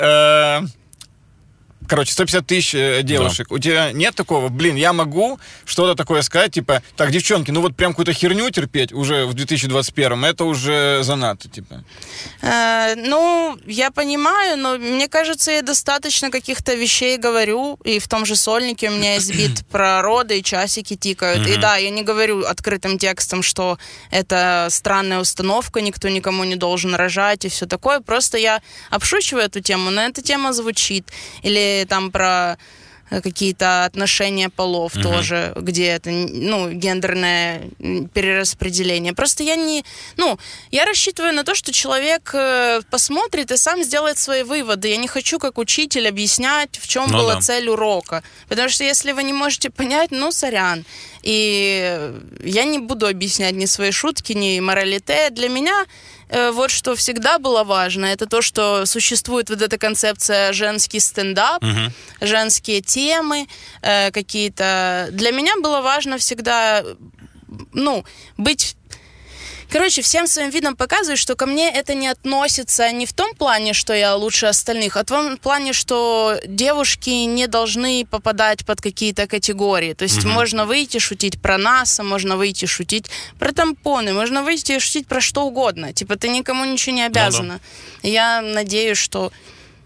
Короче, 150 тысяч э, девушек. У тебя нет такого, блин, я могу что-то такое сказать, типа, так, девчонки, ну вот прям какую-то херню терпеть уже в 2021 это уже занадто, типа. Э, ну, я понимаю, но мне кажется, я достаточно каких-то вещей говорю, и в том же сольнике у меня есть бит про роды, и часики тикают. И да, я не говорю открытым текстом, что это странная установка, никто никому не должен рожать и все такое. Просто я обшучиваю эту тему, но эта тема звучит. Или там про э, какие-то отношения полов Мгм. тоже, где это, ну, гендерное перераспределение. Просто я не, ну, я рассчитываю на то, что человек э, посмотрит и сам сделает свои выводы. Я не хочу, как учитель, объяснять, в чем Ну была да. цель урока. Потому что если вы не можете понять, ну, сорян. И я не буду объяснять ни свои шутки, ни моралите. Для меня вот что всегда было важно, это то, что существует вот эта концепция женский стендап, Мгм. женские темы э, какие-то. Для меня было важно всегда, ну, быть... Короче, всем своим видом показывать, что ко мне это не относится не в том плане, что я лучше остальных, а в том плане, что девушки не должны попадать под какие-то категории. То есть Мгм. можно выйти шутить про НАСА, можно выйти шутить про тампоны, можно выйти шутить про что угодно. Типа ты никому ничего не да. обязана. Я надеюсь, что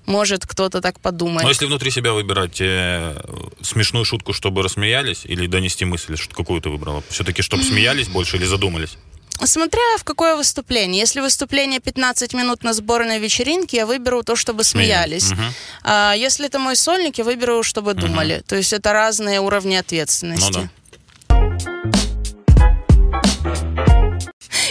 может кто-то так подумает. Но если внутри себя выбирать э, смешную шутку, чтобы рассмеялись, или донести мысль, что какую ты выбрала? Все-таки, чтобы смеялись больше или задумались? Смотря в какое выступление. Если выступление 15 минут на сборной вечеринке, я выберу то, чтобы смеялись. Мгм. А если это мой сольник, я выберу, чтобы Мгм. думали. То есть это разные уровни ответственности. Ну да.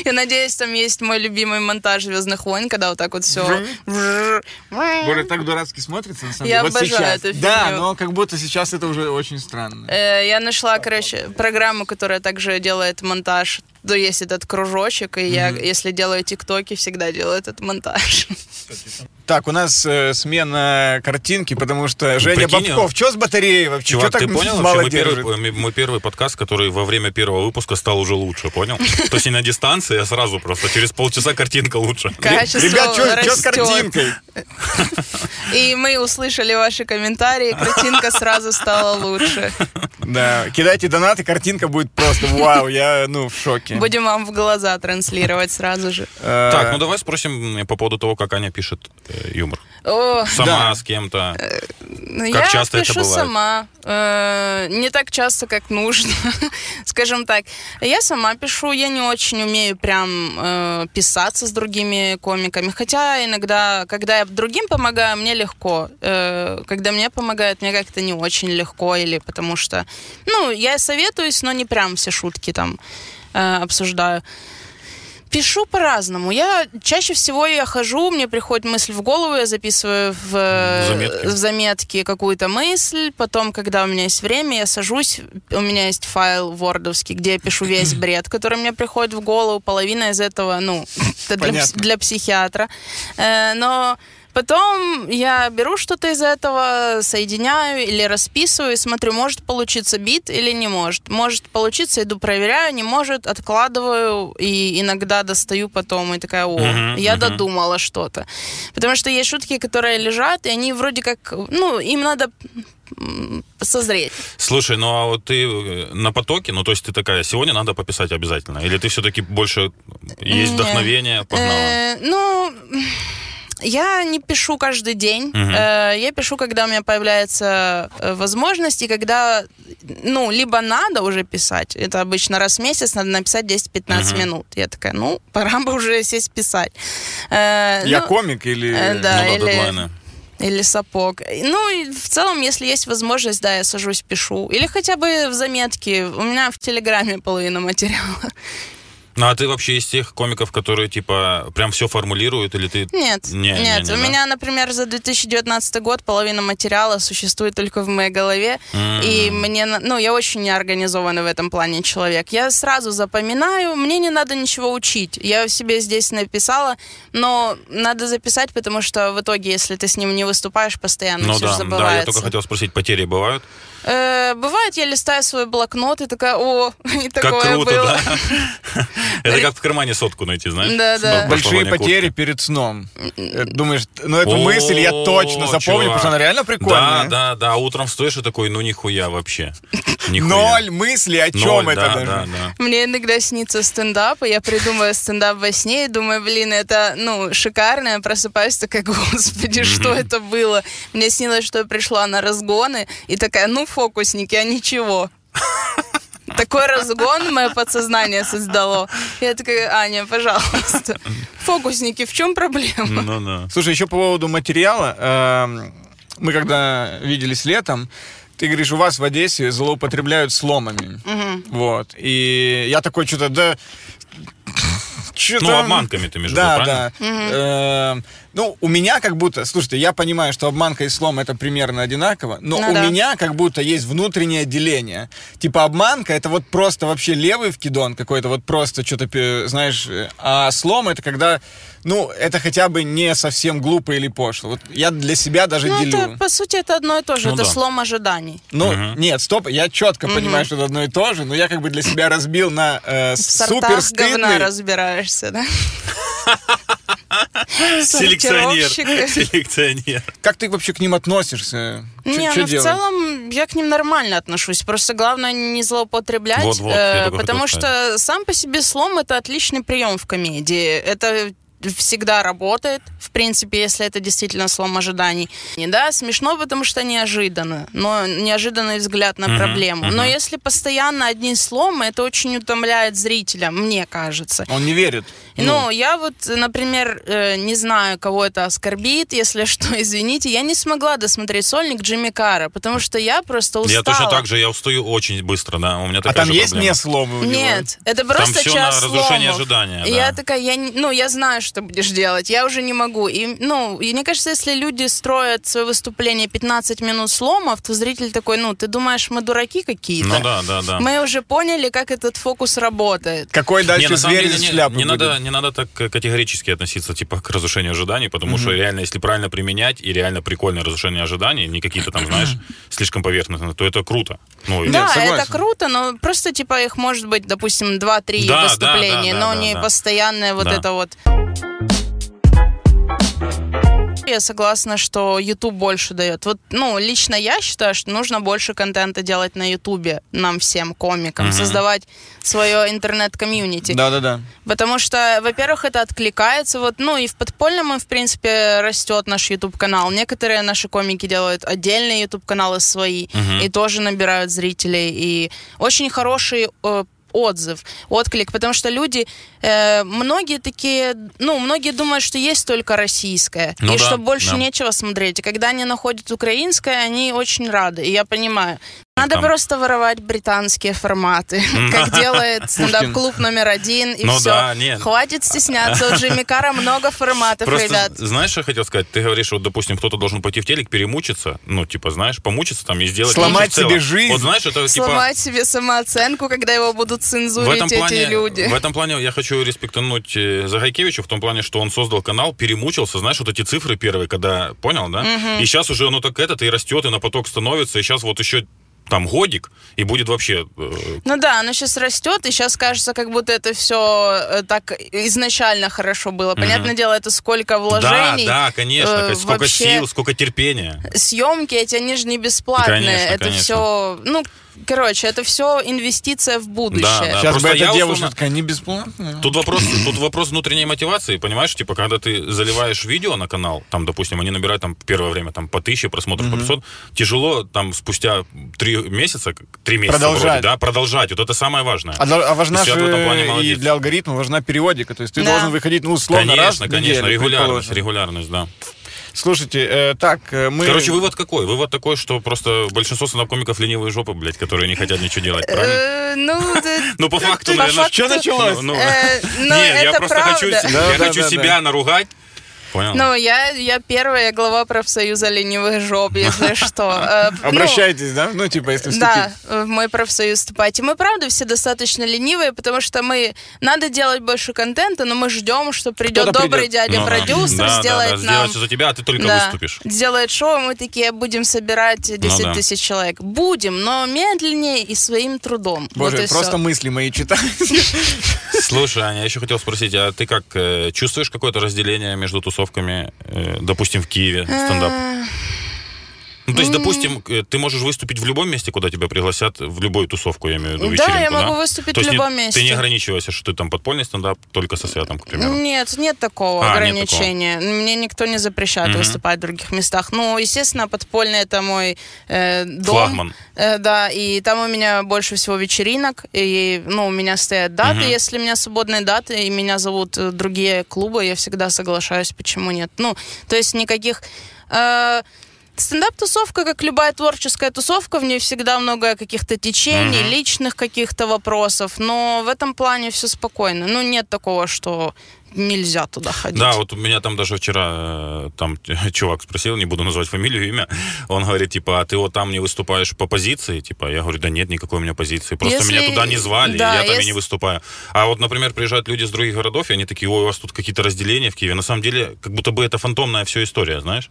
Я надеюсь, там есть мой любимый монтаж Звездных войн, когда вот так вот все. Боже, так дурацки смотрится, на самом Я деле. Вот обожаю сейчас. эту Да, фигню. но как будто сейчас это уже очень странно. Э, Я нашла, короче, программу, которая также делает монтаж. То есть этот кружочек, и я, если делаю тиктоки, всегда делаю этот монтаж. Так, у нас э, смена картинки, потому что Женя прикинь, Бабков, что с батареей вообще? Чувак, Чё ты так понял? мало Вообще, мой, держит? первый, мой- мой первый подкаст, который во время первого выпуска стал уже лучше, понял? То есть не на дистанции, а сразу просто. Через полчаса картинка лучше. Качество Ребят, что с картинкой? И мы услышали ваши комментарии, картинка сразу стала лучше. Да, кидайте донаты, картинка будет просто вау, я, ну, в шоке. Будем вам в глаза транслировать сразу же. Э, Так, ну давай спросим по поводу того, как Аня пишет э, юмор. Сама, с кем-то. Ну, Как я часто это пишу бывает? сама. Э, не так часто, как нужно, скажем так. Я сама пишу, я не очень умею прям э, писаться с другими комиками. Хотя иногда, когда я другим помогаю, мне легко. Э, когда мне помогают, мне как-то не очень легко. Или потому что, ну, я советуюсь, но не прям все шутки там э, обсуждаю. Пишу по-разному. Я чаще всего я хожу, мне приходит мысль в голову, я записываю в, э, Заметки. в заметки какую-то мысль. Потом, когда у меня есть время, я сажусь, у меня есть файл вордовский, где я пишу весь бред, который мне приходит в голову. Половина из этого, ну, это для, для психиатра. Э, но Потом я беру что-то из этого, соединяю или расписываю и смотрю, может получиться бит или не может. Может получиться, иду проверяю, не может, откладываю и иногда достаю потом и такая, о, Мгм, я мгм. додумала что-то. Потому что есть шутки, которые лежат, и они вроде как, ну, им надо созреть. Слушай, ну а вот ты э, на потоке, ну то есть ты такая, сегодня надо пописать обязательно? Или ты все-таки больше есть Не. вдохновение, погнала? Э, ну, я не пишу каждый день. Э, я пишу, когда у меня появляется э, возможность, и когда, ну, либо надо уже писать, это обычно раз в месяц надо написать 10-15 Мгм. минут. Я такая, ну, пора бы уже сесть писать. Э, Я ну, комик или... да. ну да, или-. Или сапог. Ну, и в целом, если есть возможность, да, я сажусь, пишу. Или хотя бы в заметке. У меня в Телеграме половина материала. Ну а ты вообще из тех комиков, которые типа прям все формулируют, или ты... Нет, Не, не, нет. не, у да? меня, например, за 2019 год половина материала существует только в моей голове. М. И мне, ну, я очень неорганизованный в этом плане человек. Я сразу запоминаю, мне не надо ничего учить. Я себе здесь написала, но надо записать, потому что в итоге, если ты с ним не выступаешь постоянно, Ну все да, же да, забывается. я только хотел спросить, потери бывают? Э, бывает, я листаю свой блокнот и такая, о, и такое как круто, было. да? Это как в кармане сотку найти, знаешь? Да, да. Большие потери перед сном. Э, Думаешь, ну эту мысль я точно запомню, потому что она реально прикольная. Да, да, да. А утром встаешь и такой, ну нихуя вообще. Ноль мыслей, о чем это да, даже. да, да. Мне иногда снится стендап, и я придумываю стендап во сне и думаю, блин, это, ну, шикарно. Я просыпаюсь такая, господи, что это было? Мне снилось, что я пришла на разгоны, и такая, ну, фокусники, а ничего. Такой разгон мое подсознание создало. Я такая, Аня, пожалуйста. Фокусники, в чем проблема? Ну да. Слушай, еще по поводу материала. эм, Мы когда виделись летом, ты говоришь, у вас в Одессе злоупотребляют сломами. Вот. И я такой что-то, да... Чё Ну, там? обманками ты между Да, правильно? да. Эм, Ну, у меня как будто... Слушайте, я понимаю, что обманка и слом это примерно одинаково, но Ну у да. меня как будто есть внутреннее деление. Типа обманка это вот просто вообще левый вкидон какой-то, вот просто что-то, знаешь... э, А слом это когда... Ну, это хотя бы не совсем глупо или пошло. Вот я для себя даже Ну, делю. это, по сути, это одно и то же. Ну это да. слом ожиданий. Ну, Мгм. нет, стоп, я четко понимаю, что это одно и то же, но я как бы для себя разбил на э, супер сортах говна стыдный... разбираешься, да? Селекционер. Селекционер. Как ты вообще к ним относишься? Не, ну в целом я к ним нормально отношусь. Просто главное не злоупотреблять. Э, потому что сам по себе слом это отличный прием в комедии. Это всегда работает, в принципе, если это действительно слом ожиданий. Не, да, смешно, потому что неожиданно, но неожиданный взгляд на Мгм, проблему. Но мгм. если постоянно одни сломы, это очень утомляет зрителя, мне кажется. Он не верит. Ну, я вот, например, э, не знаю, кого это оскорбит, если что, извините, я не смогла досмотреть сольник Джимми Карра, потому что я просто устала. Я точно так же, я устаю очень быстро, да. У меня а такая там же есть проблема. не сломы? Нет, это просто всё час на разрушение сломов. ожидания, да. Я такая, я, не- ну, я знаю, что будешь делать, я уже не могу. И, ну, и мне кажется, если люди строят свое выступление 15 минут сломов, то зритель такой, ну, ты думаешь, мы дураки какие-то? Ну да, да, да. Мы уже поняли, как этот фокус работает. Какой дальше Не, зверь деле, из не, шляпы не будет? надо, не надо так категорически относиться типа к разрушению ожиданий, потому что реально, если правильно применять и реально прикольное разрушение ожиданий, не какие-то там, знаешь, слишком поверхностные, то это круто. Ну, да, согласен. это круто, но просто типа их может быть, допустим, 2-3 Да, да, выступления, да, да, но да, не да. постоянное вот Да. это вот. Я согласна, что YouTube больше дает. Вот, ну, лично я считаю, что нужно больше контента делать на YouTube нам всем, комикам, Мгм. создавать свое интернет-комьюнити. Да-да-да. Потому что, во-первых, это откликается, вот, ну и в подпольном, и, в принципе, растет наш YouTube-канал. Некоторые наши комики делают отдельные YouTube-каналы свои Мгм. и тоже набирают зрителей. И очень хороший э, отзыв, отклик, потому что люди, э, многие такие, ну, многие думают, что есть только российское, Ну и да, что больше да. нечего смотреть. И когда они находят украинское, они очень рады, и я понимаю. Надо Там- просто воровать британские форматы, как делает стендап-клуб номер один, и Ну все. да, нет. Хватит стесняться, у Джимми Карра много форматов, Просто, ребят. знаешь, что я хотел сказать? Ты говоришь, вот, допустим, кто-то должен пойти в телек, перемучиться, ну, типа, знаешь, помучиться там и сделать... Сломать себе жизнь. Вот знаешь, это типа... Сломать себе самооценку, когда его будут В цензурить этом, эти плане, люди. в этом плане я хочу респектануть э, Загайкевича в том плане, что он создал канал, перемучился, знаешь, вот эти цифры первые, когда, понял, да? И сейчас уже оно так этот и растет, и на поток становится, и сейчас вот еще там годик, и будет вообще... э, Ну да, оно сейчас растет, и сейчас кажется, как будто это все так изначально хорошо было. Понятное дело, это сколько да, вложений. да, конечно, э, сколько вообще сил, сколько терпения. Съемки эти, они же не бесплатные. Конечно, это конечно. все, ну, короче, это все инвестиция в будущее. Да, Сейчас бы просто эта девушка условно- такая, не бесплатно. Тут вопрос, тут вопрос внутренней мотивации, понимаешь, типа, когда ты заливаешь видео на канал, там, допустим, они набирают там первое время там по тысяче просмотров, по 500, тяжело там спустя три месяца, три месяца Продолжать. вроде, да, продолжать, вот это самое важное. А, а важна же и для алгоритма важна периодика. То есть ты Да. должен выходить, ну, условно, раз конечно, в конечно, неделю, регулярность, регулярность, да. Слушайте, э, так, э, мы... Короче, вывод какой? Вывод такой, что просто большинство стендап-комиков ленивые жопы, блядь, которые не хотят ничего делать, правильно? Э, Ну, да, Ну, по факту, наверное, Что началось? Ну, ну, ну, Нет, я просто хочу, себя наругать. Понял? Ну, я, я первая глава профсоюза ленивых жоп, если что. Э, ну, Обращайтесь, да? Ну, типа, если Да, вступить. в мой профсоюз. И мы, правда, все достаточно ленивые, потому что мы... Надо делать больше контента, но мы ждем, что придет добрый придет. дядя Ну сделает нам... за тебя, а ты только выступишь. Сделает шоу, мы такие будем собирать 10 да. тысяч человек. Будем, но медленнее и своим трудом. Боже, просто мысли мои читаете. Слушай, Аня, я еще хотел спросить, а ты как э, чувствуешь какое-то разделение между тусовками, э, допустим, в Киеве стендап? Ну, то есть, допустим, э, ты можешь выступить в любом месте, куда тебя пригласят, в любую тусовку, я имею в виду, Да, вечеринку, я могу выступить То есть в не- любом месте. Ты не ограничиваешься, что ты там подпольный стендап только со святом, к примеру? Нет, нет такого А, нет ограничения. Мне никто не запрещает Мгм. выступать в других местах. Ну, естественно, подпольный это мой э, дом. Флагман. Э, да, и там у меня больше всего вечеринок, и, ну, у меня стоят даты, Мгм. если у меня свободные даты, и меня зовут э, другие клубы, я всегда соглашаюсь, почему нет. Ну, то есть никаких... э, Стендап-тусовка, как любая творческая тусовка, в ней всегда много каких-то течений, Мгм. личных каких-то вопросов, но в этом плане все спокойно. Ну, нет такого, что нельзя туда ходить. Да, вот у меня там даже вчера э, там чувак спросил, не буду называть фамилию, имя, он говорит, типа, а ты вот там не выступаешь по позиции? Типа, я говорю, да нет никакой у меня позиции, просто Если- меня туда не звали, да, я там и если- не выступаю. А вот, например, приезжают люди из других городов, и они такие, ой, у вас тут какие-то разделения в Киеве. На самом деле, как будто бы это фантомная все история, знаешь?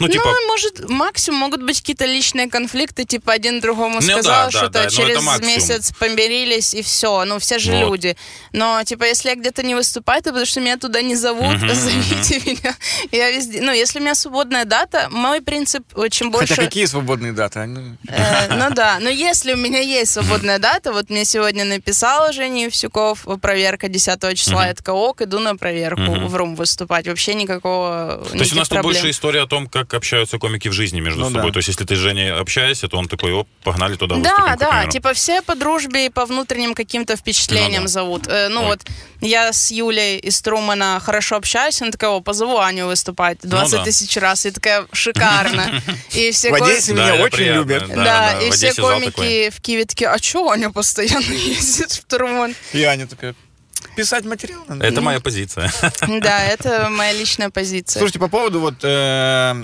Ну, типа, Ну, может, максимум могут быть какие-то личные конфликты, типа один другому Ну сказал да, да, что-то, да, но через это максимум. месяц помирились, и все. Ну, все же Вот. люди. Но, типа, если я где-то не выступаю, то потому что меня туда не зовут, зовите меня. Я везде... Ну, если у меня свободная дата, мой принцип, чем больше... Хотя какие свободные даты? Э, ну да, но если у меня есть свободная дата, вот мне сегодня написал Женя Евсюков, проверка 10 числа, я такая, ок, иду на проверку в РУМ выступать. Вообще никакого То есть у нас тут больше история о том, как общаются комики в жизни между Ну собой. да. То есть если ты с Женей общаешься, то он такой, оп, погнали туда Да, да, типа все по дружбе и по внутренним каким-то впечатлениям Ну да. зовут. Э, ну Ой. вот я с Юлей из Трумана хорошо общаюсь, она такая, о, позову Аню выступать 20 Ну да. тысяч раз, и такая, шикарно. И все В Одессе Да, меня это очень приятно, любят. да. Да, и в все комики в Киеве такие, а чё Аня постоянно ездит в Труман? И Аня такая, писать материал надо. Это моя позиция. Да, это моя личная позиция. Слушайте, по поводу вот э,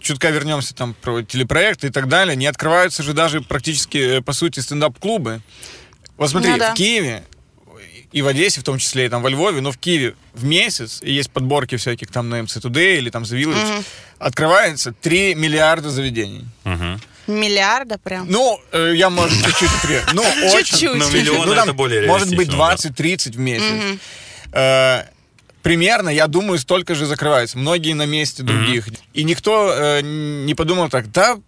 чутка вернемся там про телепроекты и так далее. Не открываются же даже практически, э, по сути, стендап-клубы. Вот смотри, Ну да. в Киеве и в Одессе в том числе, и там во Львове, но в Киеве в месяц, и есть подборки всяких там на MC Today или там The Village, Мгм. открывается 3 миллиарда заведений. Мгм. Миллиарда прям. Ну, э, я, может, чуть-чуть при... Ну, очень. Чуть-чуть. Ну, миллион Ну, там это более Может быть, реалистично, да. 20-30 в месяц. Э, примерно, я думаю, столько же закрывается. Многие на месте других. И никто э, не подумал так, да,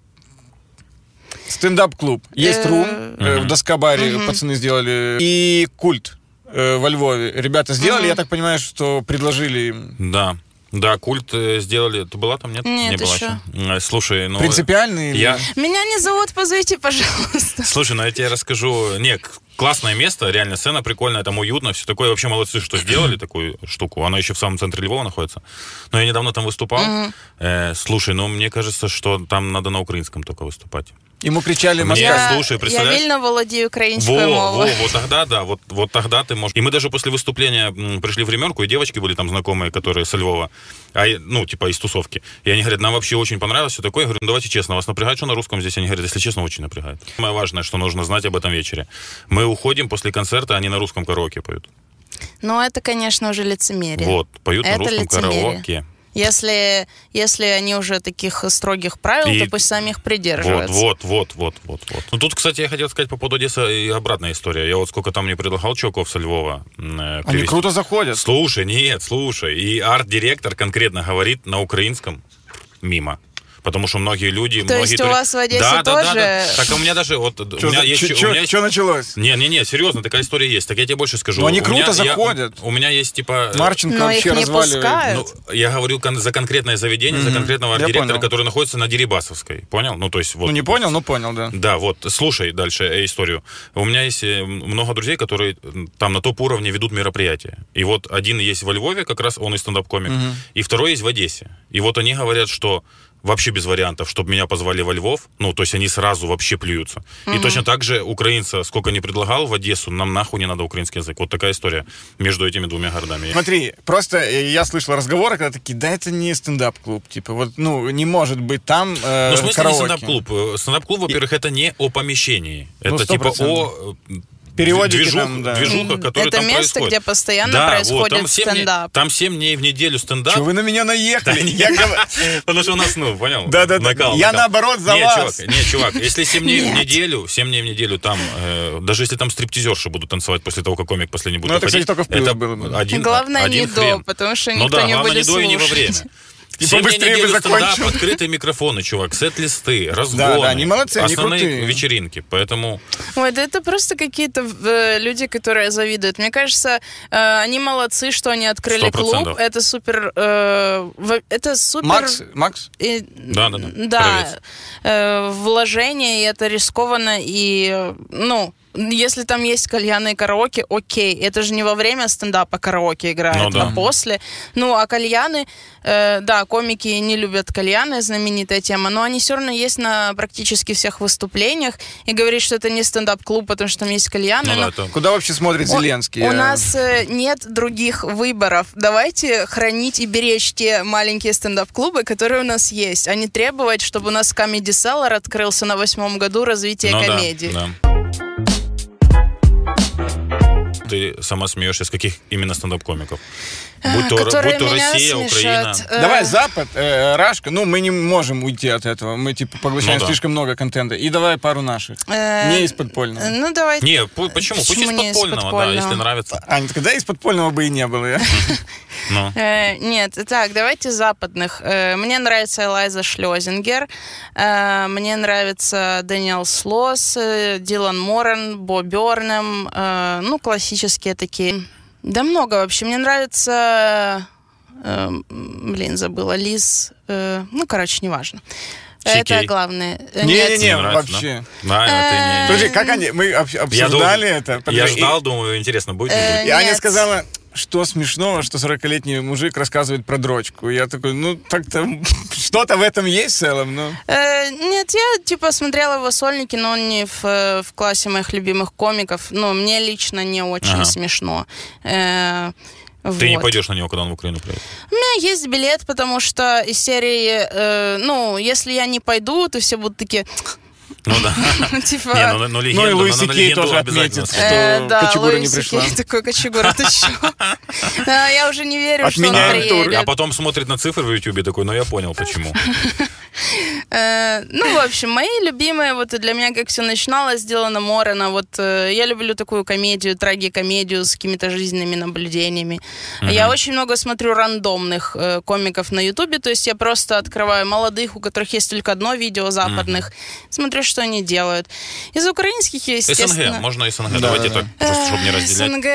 стендап-клуб. Есть Э, рум, э, в Доскобаре пацаны сделали. И культ э, во Львове. Ребята сделали, я так понимаю, что предложили им. Да. Да, культ э, сделали. Ты была там, нет? Нет, не была еще. Э, Слушай, ну... Принципиальный или- Я... Меня не зовут, позовите, пожалуйста. Слушай, ну я тебе расскажу. Не, к- классное место, реально сцена прикольная, там уютно, все такое. Вообще молодцы, что сделали такую штуку. Она еще в самом центре Львова находится. Но я недавно там выступал. Э, слушай, ну мне кажется, что там надо на украинском только выступать. Ему кричали Мне- Москва. Я, слушай, я представляешь? вільно володію Во, українською во, мовою. вот тогда, да, вот, вот тогда ты можешь... И мы даже после выступления м, пришли в временку, и девочки были там знакомые, которые со Львова, а, я- ну, типа из тусовки. И они говорят, нам вообще очень понравилось все такое. Я говорю, ну, давайте честно, вас напрягает, что на русском здесь? Они говорят, если честно, очень напрягает. Самое важное, что нужно знать об этом вечере. Мы уходим после концерта, они на русском караоке поют. Но это, конечно, уже лицемерие. Вот, поют на Это русском лицемерие. караоке. Если, если они уже таких строгих правил, И- то пусть сами их Вот, придерживаются. вот, вот, вот, вот, вот. Ну, тут, кстати, я хотел сказать по поводу Одессы и обратная история. Я вот сколько там мне предлагал чуваков со Львова. э, Они привезти. круто заходят. Слушай, нет, слушай. И арт-директор конкретно говорит на украинском мимо. Потому что многие люди... То многие есть у тури- вас в Одессе да, да, да, тоже- да. Так у меня даже... Вот, у Что меня есть... у меня есть- началось? Не, не, не, серьезно, такая история есть. Так я тебе больше скажу. Ну, они У круто меня- я- заходят. у меня есть типа... э, Марченко Но вообще их не разваливает. пускают. ну, я говорю кон- за конкретное заведение, за конкретного я арт-директора, понял. который находится на Дерибасовской. Понял? Ну, то есть вот... Ну, не понял, но понял, да. Да, вот, слушай дальше э, историю. У меня есть э, много друзей, которые там на топ-уровне ведут мероприятия. И вот один есть во Львове, как раз он и стендап-комик, и второй есть в Одессе. И вот они говорят, что вообще без вариантов, чтобы меня позвали во Львов, ну, то есть они сразу вообще плюются. И точно так же украинца, сколько не предлагал в Одессу, нам нахуй не надо украинский язык. Вот такая история между этими двумя городами. Смотри, просто э, я слышал разговоры, когда такие, да это не стендап-клуб, типа, вот, ну, не может быть там э, Ну, в смысле не караоке. стендап-клуб? Э, Стендап-клуб, во-первых, это не о помещении. Ну, Это типа 100%. о э, Переводики движух, там, да. движухах, которые Это там место, происходят. где постоянно Да, происходит вот, там 7 стендап. Дней, там 7 дней в неделю стендап. Чё вы на меня наехали? Да, Я Потому что у нас, ну, понял? Да-да-да. Накал, Я накал. наоборот за вас. Чувак, не, чувак, если 7 дней в Нет. неделю, 7 дней в неделю там, э, даже если там стриптизерши будут танцевать после того, как комик последний будет Ну, это, кстати, только в плюс это было один, Главное, один не хрен. до, потому что Ну никто да, не главное будет не до и не во слушать. время. И Семь побыстрее бы закончил. открытые микрофоны, чувак, сет-листы, разгоны. Да, да, они молодцы, они Основные крутые. вечеринки, поэтому... Ой, да это просто какие-то э, люди, которые завидуют. Мне кажется, э, они молодцы, что они открыли Сто клуб. процентов. Это супер... э, это супер... Макс, Макс? И- Да-да-да, Да, Кравец. э, вложение, и это рискованно, и, ну, если там есть кальяны и караоке, окей. Это же не во время стендапа караоке играют, Ну да. а после. Ну, а кальяны, э, да, комики не любят кальяны, знаменитая тема, но они все равно есть на практически всех выступлениях. И говорить, что это не стендап-клуб, потому что там есть кальяны. Ну но- да, это... Куда вообще смотрит у- Зеленский? У, Э, нас э, нет других выборов. Давайте хранить и беречь те маленькие стендап-клубы, которые у нас есть, а не требовать, чтобы у нас Comedy Cellar открылся на восьмом году развития Ну да, комедии. да. Ты сама смеешься, с каких именно стендап-комиков? Будь то, Э, будь то Россия, смешат. Украина. Э, Давай Запад, э, Рашка, ну мы не можем уйти от этого, мы типа поглощаем Ну да. слишком много контента. И давай пару наших, э, не из подпольного. Ну, давайте. Не, пу- почему? Пусть Почему из не из подпольного, да, подпольного? если нравится. Аня, тогда из подпольного бы и не было. Ну. Э, нет, так, давайте западных. Э, мне нравится Элайза Шлезингер, э, мне нравится Дэниел Слос, э, Дилан Моран, Бо Бернем, э, ну, классические такие. Да много вообще. Мне нравится... э, блин, забыла. Лиз. э, ну, короче, неважно. Это Чикей. главное. Э, Не-не-не, вообще. Да, это не- Подожди, как они, мы обсуждали это? Я ждал, думаю, интересно, будет не Э. И Аня сказала, что смешного, что 40-летний мужик рассказывает про дрочку. Я такой, ну, так-то что-то в этом есть в целом, ну. Э, нет, я типа смотрела его сольники, но он не в, э, в классе моих любимых комиков. Ну, мне лично не очень Ага. смешно. Э, Ты не пойдешь на него, когда он в Украину приедет. У меня есть билет, потому что из серии, э, ну, если я не пойду, то все будут такие, Ну да. типа... Не, ну, ну легенду, Ну и ну, Луис на Кей тоже отметит, что Э, да, Кочегура не пришла. Кей такой, Кочегура, ты чё? А, Я уже не верю, что он приедет. А потом смотрит на цифры в Ютубе такой, ну я понял, почему. Э, ну, в общем, мои любимые, вот для меня как все начиналось, сделано Морена. Вот э, я люблю такую комедию, трагикомедию с какими-то жизненными наблюдениями. Я очень много смотрю рандомных э, комиков на Ютубе, то есть я просто открываю молодых, у которых есть только одно видео западных, смотрю, что они делают. Из украинских, естественно... СНГ, можно СНГ, давайте так, просто чтобы не разделять. СНГ.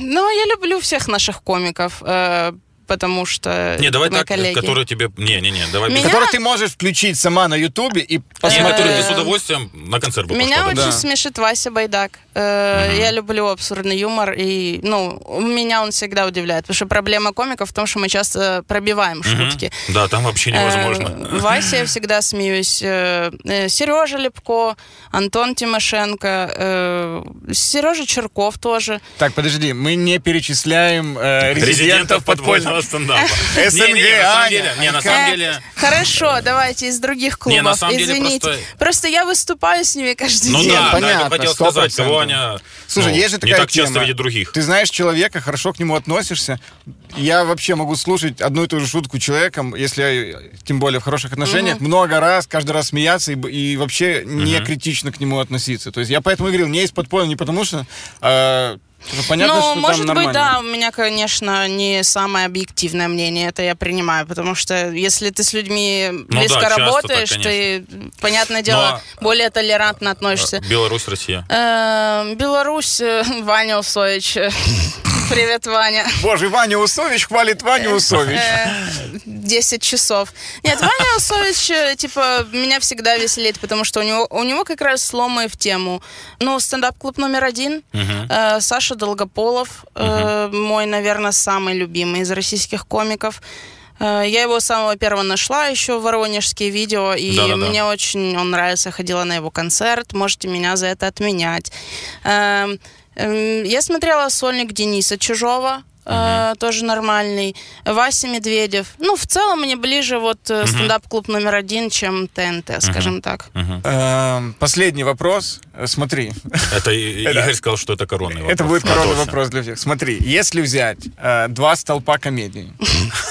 Ну, я люблю всех наших комиков. э, потому что Не, давай мои так, коллеги. которые тебе... Не-не-не, давай... Меня- Который ты можешь включить сама на Ютубе и посмотреть. которые ты Э, с удовольствием на концерт бы Меня пошла, очень да? смешит Вася Байдак. Э, Я люблю абсурдный юмор, и, ну, меня он всегда удивляет, потому что проблема комиков в том, что мы часто пробиваем Мгм. шутки. Да, там вообще невозможно. Э, Вася я всегда смеюсь. Э, Сережа Лепко, Антон Тимошенко, Сережа Черков тоже. Так, подожди, мы не перечисляем э, резидентов подпольного. Стендапа. СНГ, Не, не, не, на самом Аня, деле, не, на Э, самом Э, деле... Хорошо, давайте из других клубов. Не, Извините. просто- я выступаю с ними каждый Ну день. да, да, понятно, я хотел 100%. сказать, кого Аня Слушай, ну, есть же не такая так часто видит других. Ты знаешь человека, хорошо к нему относишься. Я вообще могу слушать одну и ту же шутку человеком, если я, тем более в хороших отношениях, много раз, каждый раз смеяться и, вообще не критично к нему относиться. То есть я поэтому и говорил, не из подполья, не потому что... ну, понятно, ну, что там может быть, да, у меня, конечно, не самое объективное мнение, это я принимаю, потому что если ты с людьми близко да, работаешь, так, ты, понятное дело, более толерантно относишься. Беларусь, Россия. Э, Беларусь, э, Ваня Усович. э, Привет, Ваня. Боже, Ваня Усович хвалит Ваню Усович. Э, 10 часов. Нет, Ваня Усович, э, типа, меня всегда веселит, потому что у него, у него как раз сломы в тему. Ну, стендап-клуб номер один. Э, Саша Долгополов, э, мой, наверное, самый любимый из российских комиков. Э, Я его с самого первого нашла еще в воронежские видео, и Да-да-да. мне очень он нравится, ходила на его концерт, можете меня за это отменять. Эм, Я смотрела сольник Дениса Чужого, э, тоже нормальный. Вася Медведев. Ну, в целом мне ближе вот э, стендап-клуб номер один, чем ТНТ, скажем так. Эм, Последний вопрос. Э, Смотри, Это Игорь сказал, что это коронный вопрос. это будет коронный вопрос для всех. Смотри, если взять э, два столпа комедии,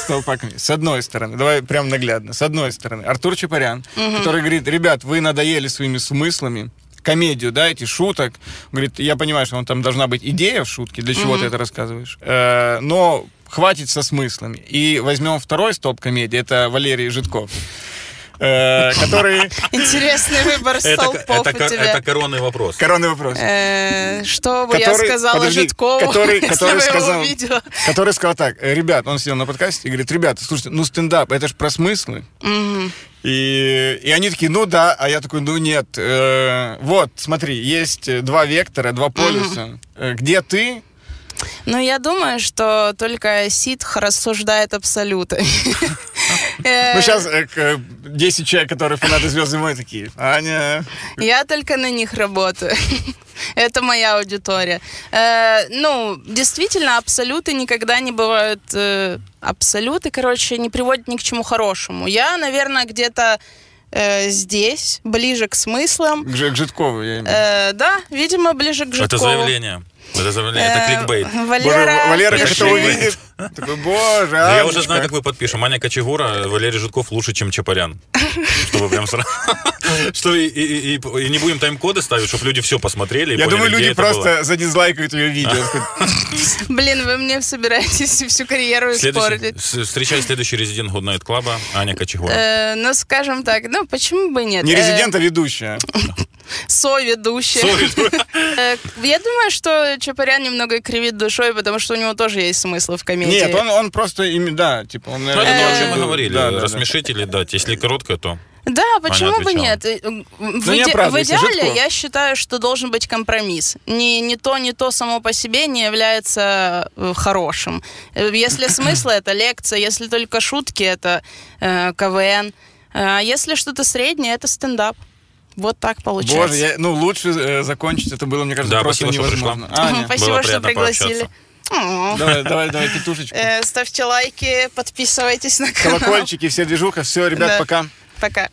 столпа комедии, с одной стороны, давай прям наглядно, с одной стороны, Артур Чапарян, который говорит, ребят, вы надоели своими смыслами, комедию, да, эти шуток. Говорит, я понимаю, что он там должна быть идея в шутке, для чего ты это рассказываешь, Э, но хватит со смыслами. И возьмем второй столб комедии, это Валерий Житков, э, который... Интересный выбор Это, столпов это, тебя. это коронный вопрос. Коронный вопрос. Э, Что бы я сказала Житкову, который- если который бы его сказал- который сказал так, «Э, ребят, он сидел на подкасте и говорит, ребята, слушайте, ну стендап, это же про смыслы. И, и они такие, ну да, а я такой, ну нет. Э, вот, смотри, есть два вектора, два полюса. Э, Где ты? Ну, я думаю, что только ситх рассуждает абсолюты. Ну сейчас 10 человек, которые фанаты Звездной войны, такие, Аня... Я только на них работаю. Это моя аудитория. Э, ну, действительно, абсолюты никогда не бывают... э, абсолюты, короче, не приводят ни к чему хорошему. Я, наверное, где-то э, здесь, ближе к смыслам. К, к Житкову, я имею в виду. Э, да, видимо, ближе к Житкову. Это заявление. Это заявление, это Э, кликбейт. Боже, Валера, Валера как это увидит. Такой, боже, Да я уже Анечка». знаю, как мы подпишем. Аня Кочегура, Валерий Житков лучше, чем Чапарян. Чтобы прям сразу... Что и, не будем тайм-коды ставить, чтобы люди все посмотрели Я думаю, люди просто задизлайкают ее видео. Блин, вы мне собираетесь всю карьеру Следующий, испортить. встречай следующий резидент Good Night Club, Аня Кочегура. Э, ну, скажем так, ну, почему бы нет? Не Э, резидент, а ведущая. соведущая. Э, Я думаю, что Чапарян немного кривит душой, потому что у него тоже есть смысл в комедии. Нет, он, он просто, ими- да, типа, он... Ну, это то, о чем мы говорили. да. Рассмешить или дать. Если короткое, то... Да, почему бы нет? Э, В, не иде- в оправдывайся, идеале я считаю, что должен быть компромисс. Ни, ни то, ни то само по себе не является э, хорошим. Э, Если смысл это лекция, если только шутки это э, КВН, а если что-то среднее это стендап. Вот так получается. Боже, я- ну лучше э, закончить это было, мне кажется, Да, просто спасибо, что пришла. невозможно. Аня, Спасибо, было что пригласили. пообщаться. Давай, давай, давай петушечку. Э, Ставьте лайки, подписывайтесь на канал. Колокольчики, все движуха. Все, ребят, Да. пока. Пока.